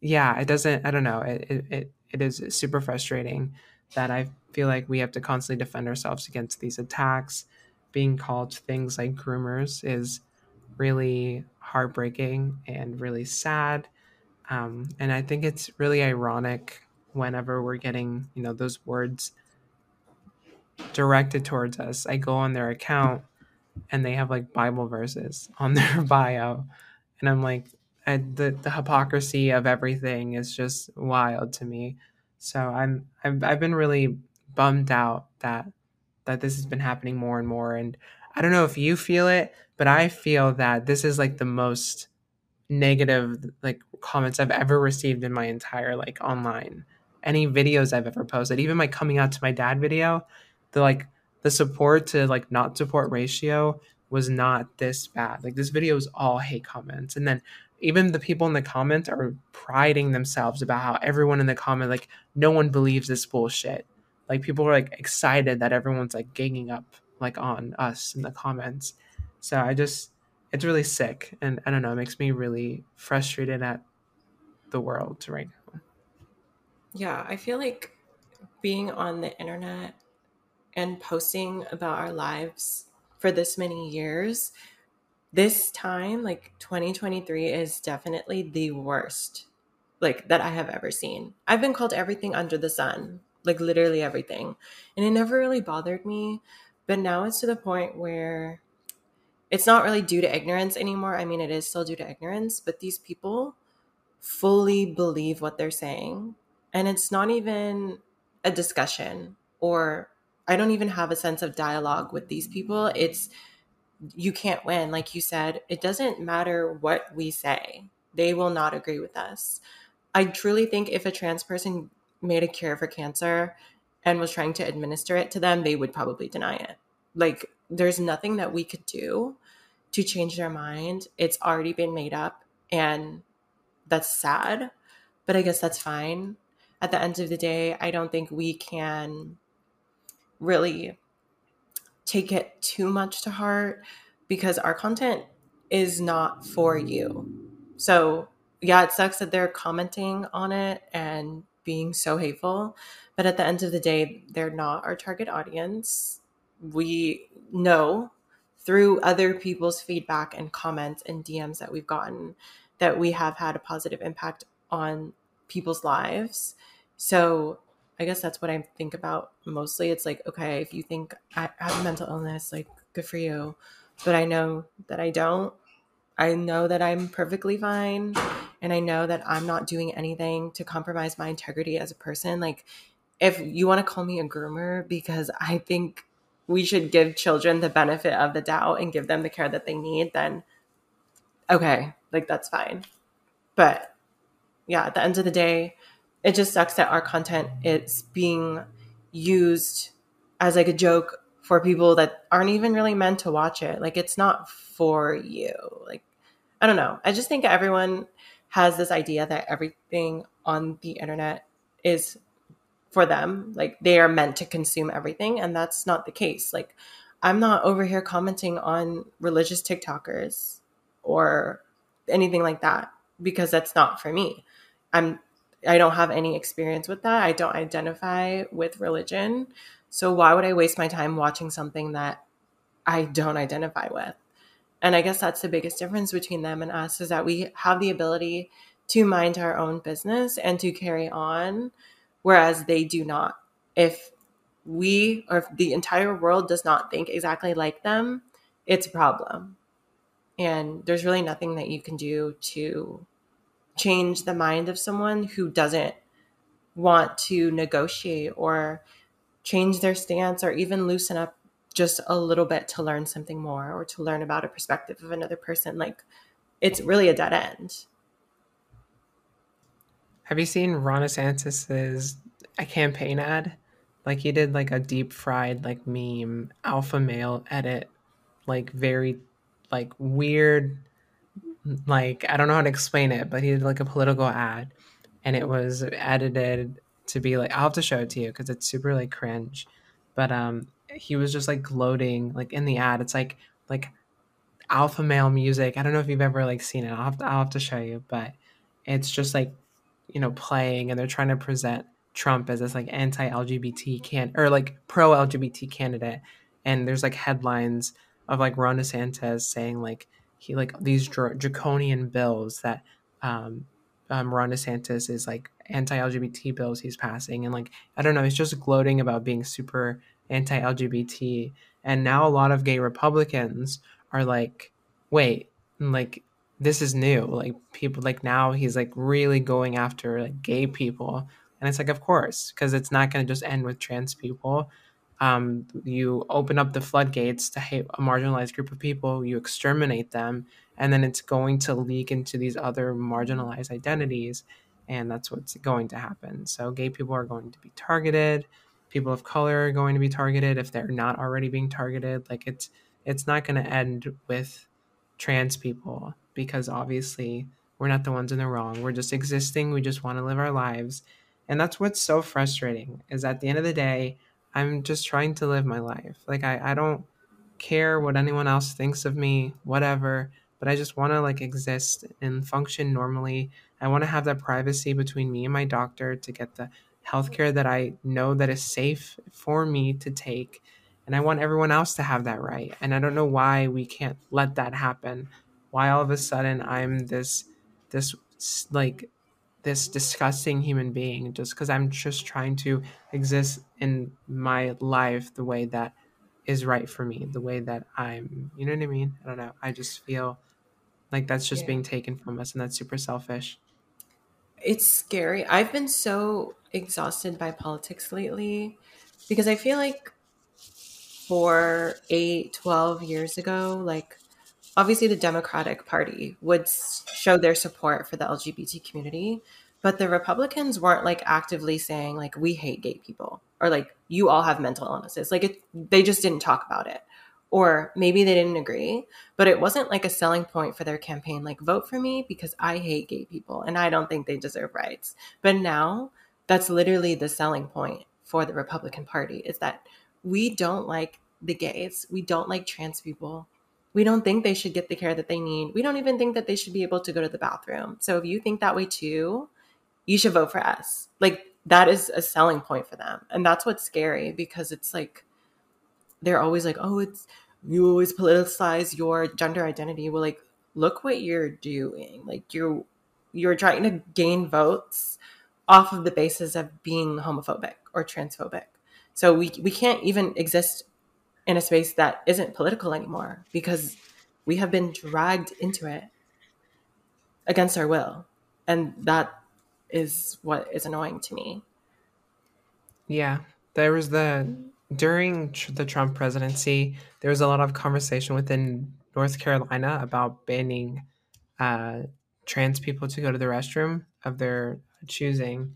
S2: yeah it doesn't i don't know it it, it is super frustrating that i feel like we have to constantly defend ourselves against these attacks being called things like groomers is really heartbreaking and really sad um, and i think it's really ironic whenever we're getting you know those words directed towards us. I go on their account and they have like Bible verses on their bio. And I'm like, I, the, the hypocrisy of everything is just wild to me. So I'm, I've, I've been really bummed out that, that this has been happening more and more. And I don't know if you feel it, but I feel that this is like the most negative like comments I've ever received in my entire like online any videos I've ever posted, even my coming out to my dad video, the like the support to like not support ratio was not this bad. Like this video is all hate comments. And then even the people in the comments are priding themselves about how everyone in the comment like no one believes this bullshit. Like people are like excited that everyone's like ganging up like on us in the comments. So I just it's really sick and I don't know, it makes me really frustrated at the world right now.
S1: Yeah, I feel like being on the internet and posting about our lives for this many years, this time, like 2023, is definitely the worst like that I have ever seen. I've been called everything under the sun, like literally everything. And it never really bothered me. But now it's to the point where it's not really due to ignorance anymore. I mean, it is still due to ignorance, but these people fully believe what they're saying. And it's not even a discussion or I don't even have a sense of dialogue with these people. It's you can't win. Like you said, it doesn't matter what we say, they will not agree with us. I truly think if a trans person made a cure for cancer and was trying to administer it to them, they would probably deny it. Like, there's nothing that we could do to change their mind. It's already been made up, and that's sad, but I guess that's fine. At the end of the day, I don't think we can really take it too much to heart because our content is not for you. So, yeah, it sucks that they're commenting on it and being so hateful, but at the end of the day, they're not our target audience. We know through other people's feedback and comments and DMs that we've gotten that we have had a positive impact on people's lives. So I guess that's what I think about mostly. It's like, okay, if you think I have a mental illness, like good for you. But I know that I don't. I know that I'm perfectly fine. And I know that I'm not doing anything to compromise my integrity as a person. Like, if you want to call me a groomer, because I think we should give children the benefit of the doubt and give them the care that they need, then okay, like that's fine. But yeah, at the end of the day, it just sucks that our content is being used as like a joke for people that aren't even really meant to watch it. Like it's not for you. Like I don't know. I just think everyone has this idea that everything on the internet is for them. Like they are meant to consume everything and that's not the case. Like I'm not over here commenting on religious TikTokers or anything like that because that's not for me. I'm I don't have any experience with that. I don't identify with religion. So why would I waste my time watching something that I don't identify with? And I guess that's the biggest difference between them and us is that we have the ability to mind our own business and to carry on, whereas they do not. If we or if the entire world does not think exactly like them, it's a problem. And there's really nothing that you can do to change the mind of someone who doesn't want to negotiate or change their stance or even loosen up just a little bit to learn something more or to learn about a perspective of another person like it's really a dead end.
S2: Have you seen ron desantis's a campaign ad? Like he did like a deep fried like meme alpha male edit like very like weird like I don't know how to explain it, but he did like a political ad, and it was edited to be like I'll have to show it to you because it's super like cringe, but um he was just like gloating like in the ad. It's like like alpha male music. I don't know if you've ever like seen it. I'll have to, I'll have to show you, but it's just like you know playing and they're trying to present Trump as this like anti-LGBT can or like pro-LGBT candidate, and there's like headlines of like Ron DeSantis saying like he like these dr- draconian bills that um, um, Ron DeSantis is like anti-LGBT bills he's passing, and like I don't know, he's just gloating about being super anti-LGBT, and now a lot of gay Republicans are like, wait, like this is new, like people like now he's like really going after like gay people, and it's like of course because it's not going to just end with trans people um, you open up the floodgates to hate a marginalized group of people, you exterminate them, and then it's going to leak into these other marginalized identities, and that's what's going to happen. So, gay people are going to be targeted, people of color are going to be targeted if they're not already being targeted. Like it's it's not going to end with trans people because obviously we're not the ones in the wrong. We're just existing. We just want to live our lives. And that's what's so frustrating is at the end of the day, I'm just trying to live my life. Like I, I don't care what anyone else thinks of me, whatever, but I just want to like exist and function normally. I want to have that privacy between me and my doctor to get the healthcare that I know that is safe for me to take. And I want everyone else to have that right. And I don't know why we can't let that happen. Why all of a sudden I'm this this like this disgusting human being just because I'm just trying to exist in my life the way that is right for me, the way that I'm, you know what I mean? I don't know. I just feel like that's just yeah. being taken from us and that's super selfish.
S1: It's scary. I've been so exhausted by politics lately because I feel like for eight, 12 years ago, like obviously the Democratic Party would show their support for the LGBT community, but the Republicans weren't like actively saying like we hate gay people or like you all have mental illnesses. Like it, they just didn't talk about it. Or maybe they didn't agree, but it wasn't like a selling point for their campaign like vote for me because I hate gay people and I don't think they deserve rights. But now that's literally the selling point for the Republican Party is that we don't like the gays. We don't like trans people. We don't think they should get the care that they need. We don't even think that they should be able to go to the bathroom. So if you think that way too, you should vote for us. Like that is a selling point for them. And that's what's scary because it's like they're always like, "Oh, it's you always politicize your gender identity." Well, like look what you're doing. Like you you're trying to gain votes off of the basis of being homophobic or transphobic. So we we can't even exist in a space that isn't political anymore because we have been dragged into it against our will. And that is what is annoying to me.
S2: Yeah. There was the during the Trump presidency, there was a lot of conversation within North Carolina about banning uh, trans people to go to the restroom of their choosing.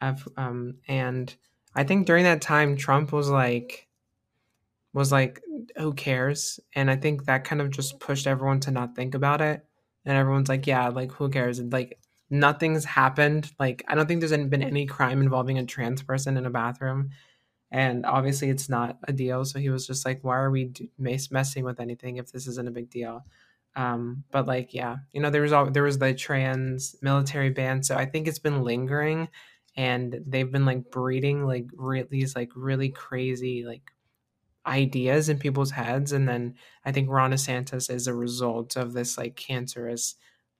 S2: Of um, and I think during that time, Trump was like, was like, who cares? And I think that kind of just pushed everyone to not think about it. And everyone's like, yeah, like who cares? And like nothing's happened. Like I don't think there's been any crime involving a trans person in a bathroom. And obviously, it's not a deal. So he was just like, "Why are we messing with anything if this isn't a big deal?" Um, but like, yeah, you know, there was all there was the trans military ban. So I think it's been lingering, and they've been like breeding like re- these like really crazy like ideas in people's heads. And then I think Ron DeSantis is a result of this like cancerous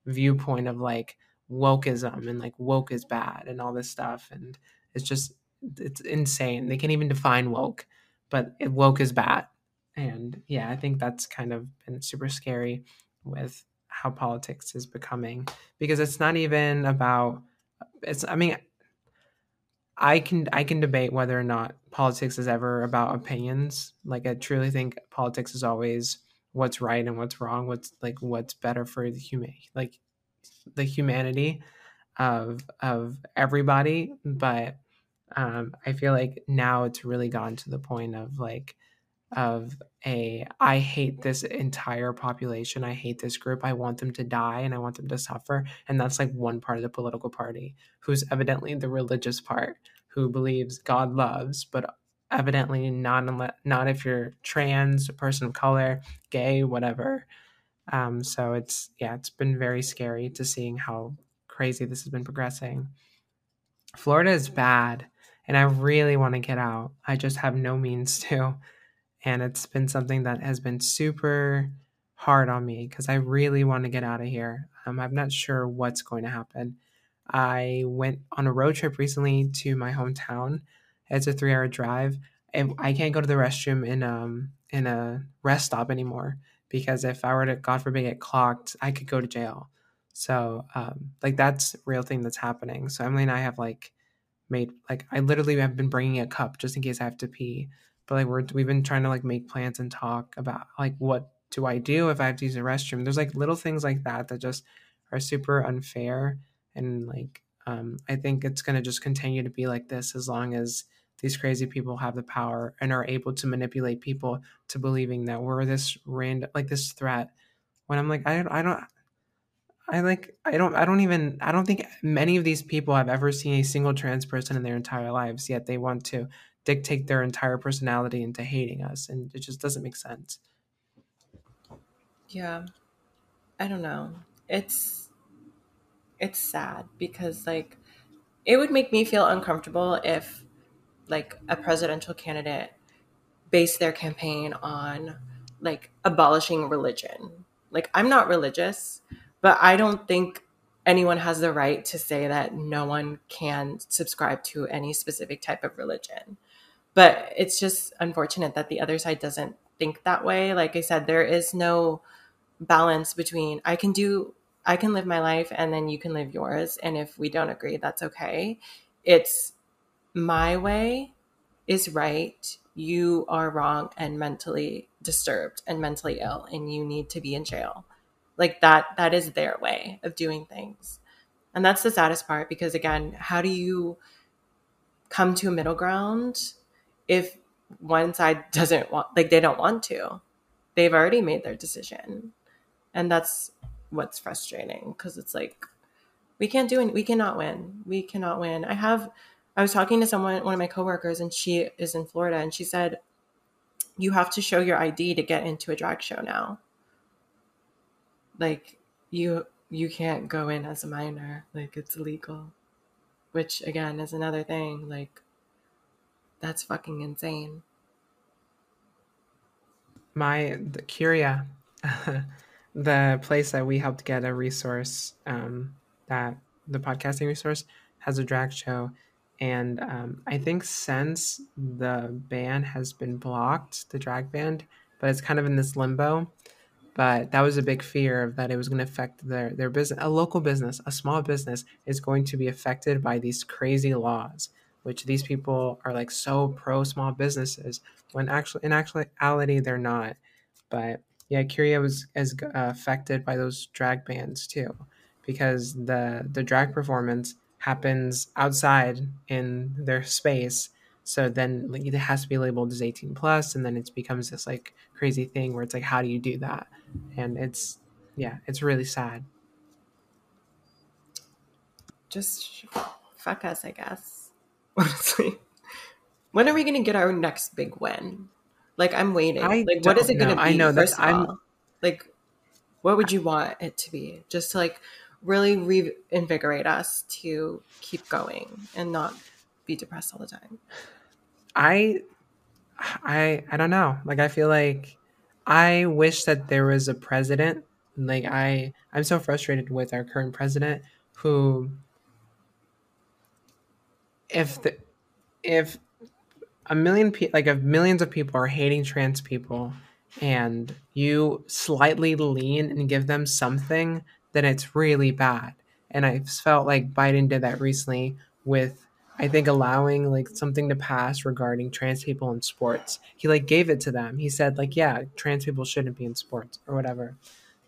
S2: viewpoint of like wokeism and like woke is bad and all this stuff. And it's just it's insane. They can't even define woke, but woke is bad. And yeah, I think that's kind of been super scary with how politics is becoming because it's not even about it's I mean I can I can debate whether or not politics is ever about opinions. Like I truly think politics is always what's right and what's wrong, what's like what's better for the human like the humanity of of everybody. But um, I feel like now it's really gone to the point of like of a I hate this entire population. I hate this group. I want them to die and I want them to suffer. And that's like one part of the political party who's evidently the religious part who believes God loves, but evidently not unless, not if you're trans, a person of color, gay, whatever. Um, so it's yeah, it's been very scary to seeing how crazy this has been progressing. Florida is bad and I really want to get out. I just have no means to. And it's been something that has been super hard on me because I really want to get out of here. Um, I'm not sure what's going to happen. I went on a road trip recently to my hometown. It's a three hour drive. And I can't go to the restroom in um in a rest stop anymore because if I were to, God forbid, get clocked, I could go to jail. So, um, like that's real thing that's happening. So Emily and I have like made like I literally have been bringing a cup just in case I have to pee. But like we're we've been trying to like make plans and talk about like what do I do if I have to use a restroom. There's like little things like that that just are super unfair and like um, I think it's gonna just continue to be like this as long as these crazy people have the power and are able to manipulate people to believing that we're this random like this threat when i'm like i, don't I don't i like i don't i don't even i don't think many of these people have ever seen a single trans person in their entire lives yet they want to dictate their entire personality into hating us and it just doesn't make sense.
S1: Yeah. I don't know. It's it's sad because like it would make me feel uncomfortable if like a presidential candidate based their campaign on like abolishing religion. Like i'm not religious but i don't think anyone has the right to say that no one can subscribe to any specific type of religion but it's just unfortunate that the other side doesn't think that way. Like i said there is no balance between i can do i can live my life and then you can live yours. And if we don't agree that's okay. It's my way is right. You are wrong and mentally disturbed and mentally ill and you need to be in jail. Like that that is their way of doing things. And that's the saddest part because again how do you come to a middle ground if one side doesn't want like they don't want to they've already made their decision. And that's what's frustrating because it's like we can't do it we cannot win. We cannot win. I have i was talking to someone one of my coworkers and she is in florida and she said you have to show your id to get into a drag show now. Like you you can't go in as a minor. Like it's illegal. Which again is another thing. Like that's fucking insane.
S2: My the curia the place that we helped get a resource um, that the podcasting resource has a drag show. And um, i think since the ban has been blocked the drag band but it's kind of in this limbo. But that was a big fear of that it was going to affect their their business a local business a small business is going to be affected by these crazy laws which these people are like so pro small businesses when actually in actuality they're not. But yeah curia was as uh, affected by those drag bans too because the the drag performance happens outside in their space. So then like, it has to be labeled as 18 plus and then it becomes this like crazy thing where it's like how do you do that? And it's yeah it's really sad.
S1: Just fuck us i guess honestly. When are we going to get our next big win? Like i'm waiting.
S2: I
S1: like what is it going to be?
S2: i know
S1: that
S2: i'm
S1: like what would you want it to be? Just to like really reinvigorate us to keep going and not be depressed all the time.
S2: I i i don't know. Like i feel like i wish that there was a president. Like i i'm so frustrated with our current president who if the if a million people like if millions of people are hating trans people and you slightly lean and give them something then it's really bad. And i felt like biden did that recently with i think allowing like something to pass regarding trans people in sports. He like gave it to them. He said like yeah trans people shouldn't be in sports or whatever.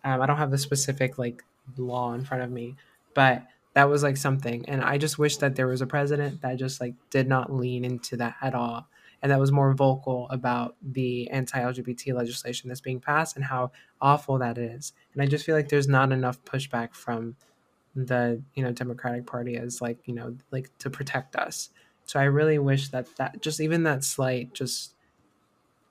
S2: Um, i don't have the specific like law in front of me but that was like something and i just wish that there was a president that just like did not lean into that at all and that was more vocal about the anti-lgbt legislation that's being passed and how awful that is and i just feel like there's not enough pushback from the you know democratic party as like you know like to protect us so i really wish that that just even that slight just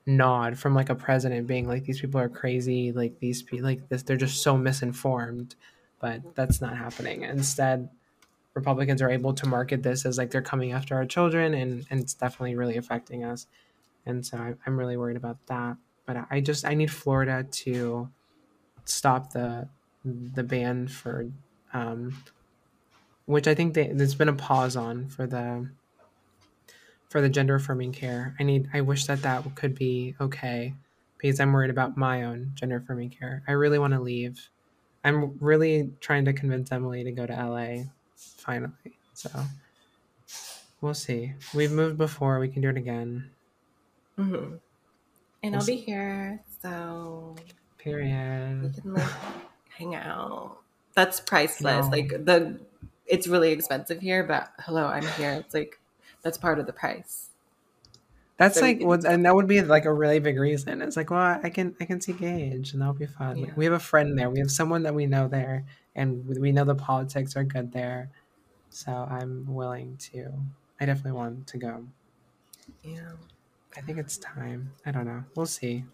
S2: nod from like a president being like these people are crazy like these people like this they're just so misinformed but that's not happening. Instead, Republicans are able to market this as like they're coming after our children, and, and it's definitely really affecting us. And so I, I'm really worried about that. But I just I need Florida to stop the the ban for um, which I think they, there's been a pause on for the for the gender affirming care. I need I wish that that could be okay because I'm worried about my own gender affirming care. I really want to leave I'm really trying to convince Emily to go to LA finally. So we'll see. We've moved before. We can do it again.
S1: Mm-hmm. And we'll I'll see. be here. So
S2: period.
S1: We can like hang out. That's priceless. No. Like the it's really expensive here, but hello, I'm here. It's like that's part of the price.
S2: That's
S1: So
S2: like what, and that would be like a really big reason. It's like, well, I can I can see Gage, and that'll be fun. Like, we have a friend there. We have someone that we know there, and we know the politics are good there. So I'm willing to. I definitely want to go.
S1: Yeah.
S2: I think it's time. I don't know. We'll see.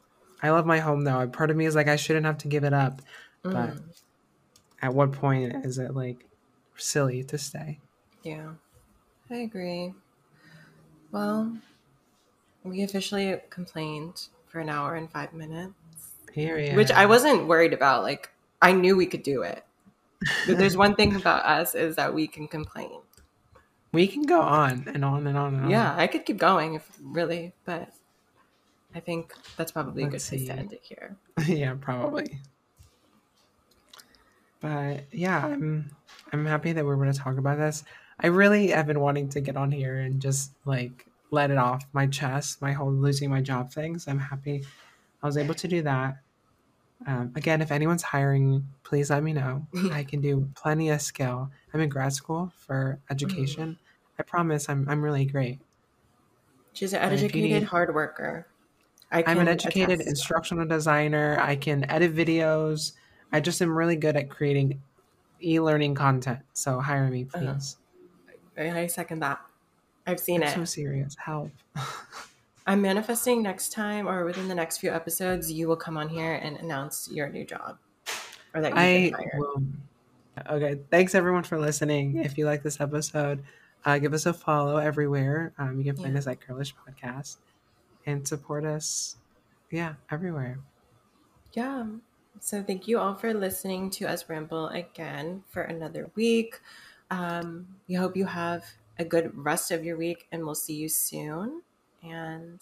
S2: I love my home though. Part of me is like I shouldn't have to give it up. But
S1: Mm,
S2: at what point is it like silly to stay?
S1: yeah. I agree. Well, we officially complained for an hour and five minutes,
S2: Period.
S1: which I wasn't worried about. Like, I knew we could do it. But there's one thing about us is that we can complain.
S2: we can go on and on and on and on.
S1: Yeah, I could keep going if really, but I think that's probably a good
S2: Let's
S1: place to end it here.
S2: yeah, probably. But yeah, I'm I'm happy that we're going to talk about this. I really have been wanting to get on here and just like let it off my chest, my whole losing my job things. I'm happy I was able to do that. Um, again, if anyone's hiring, please let me know. I can do plenty of skill. I'm in grad school for education. I promise I'm I'm really great.
S1: She's an educated
S2: need-
S1: hard worker. I
S2: I'm an educated
S1: attest
S2: instructional designer. I can edit videos. I just am really good at creating e-learning content. So hire me,
S1: Uh-huh.
S2: please.
S1: I second that. I've seen it.
S2: so serious. Help.
S1: I'm manifesting next time or within the next few episodes, you will come on here and announce your new job or that
S2: I will. Okay. Thanks everyone for listening. If you like this episode, uh, give us a follow everywhere. Um, you can find
S1: Yeah.
S2: us at Girlish Podcast and support us. Yeah, everywhere.
S1: Yeah. So thank you all for listening to us ramble again for another week. Um, we hope you have a good rest of your week and we'll see you soon. And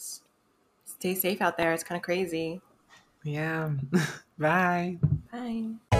S1: stay safe out there. It's kind of crazy.
S2: Yeah. Bye.
S1: Bye.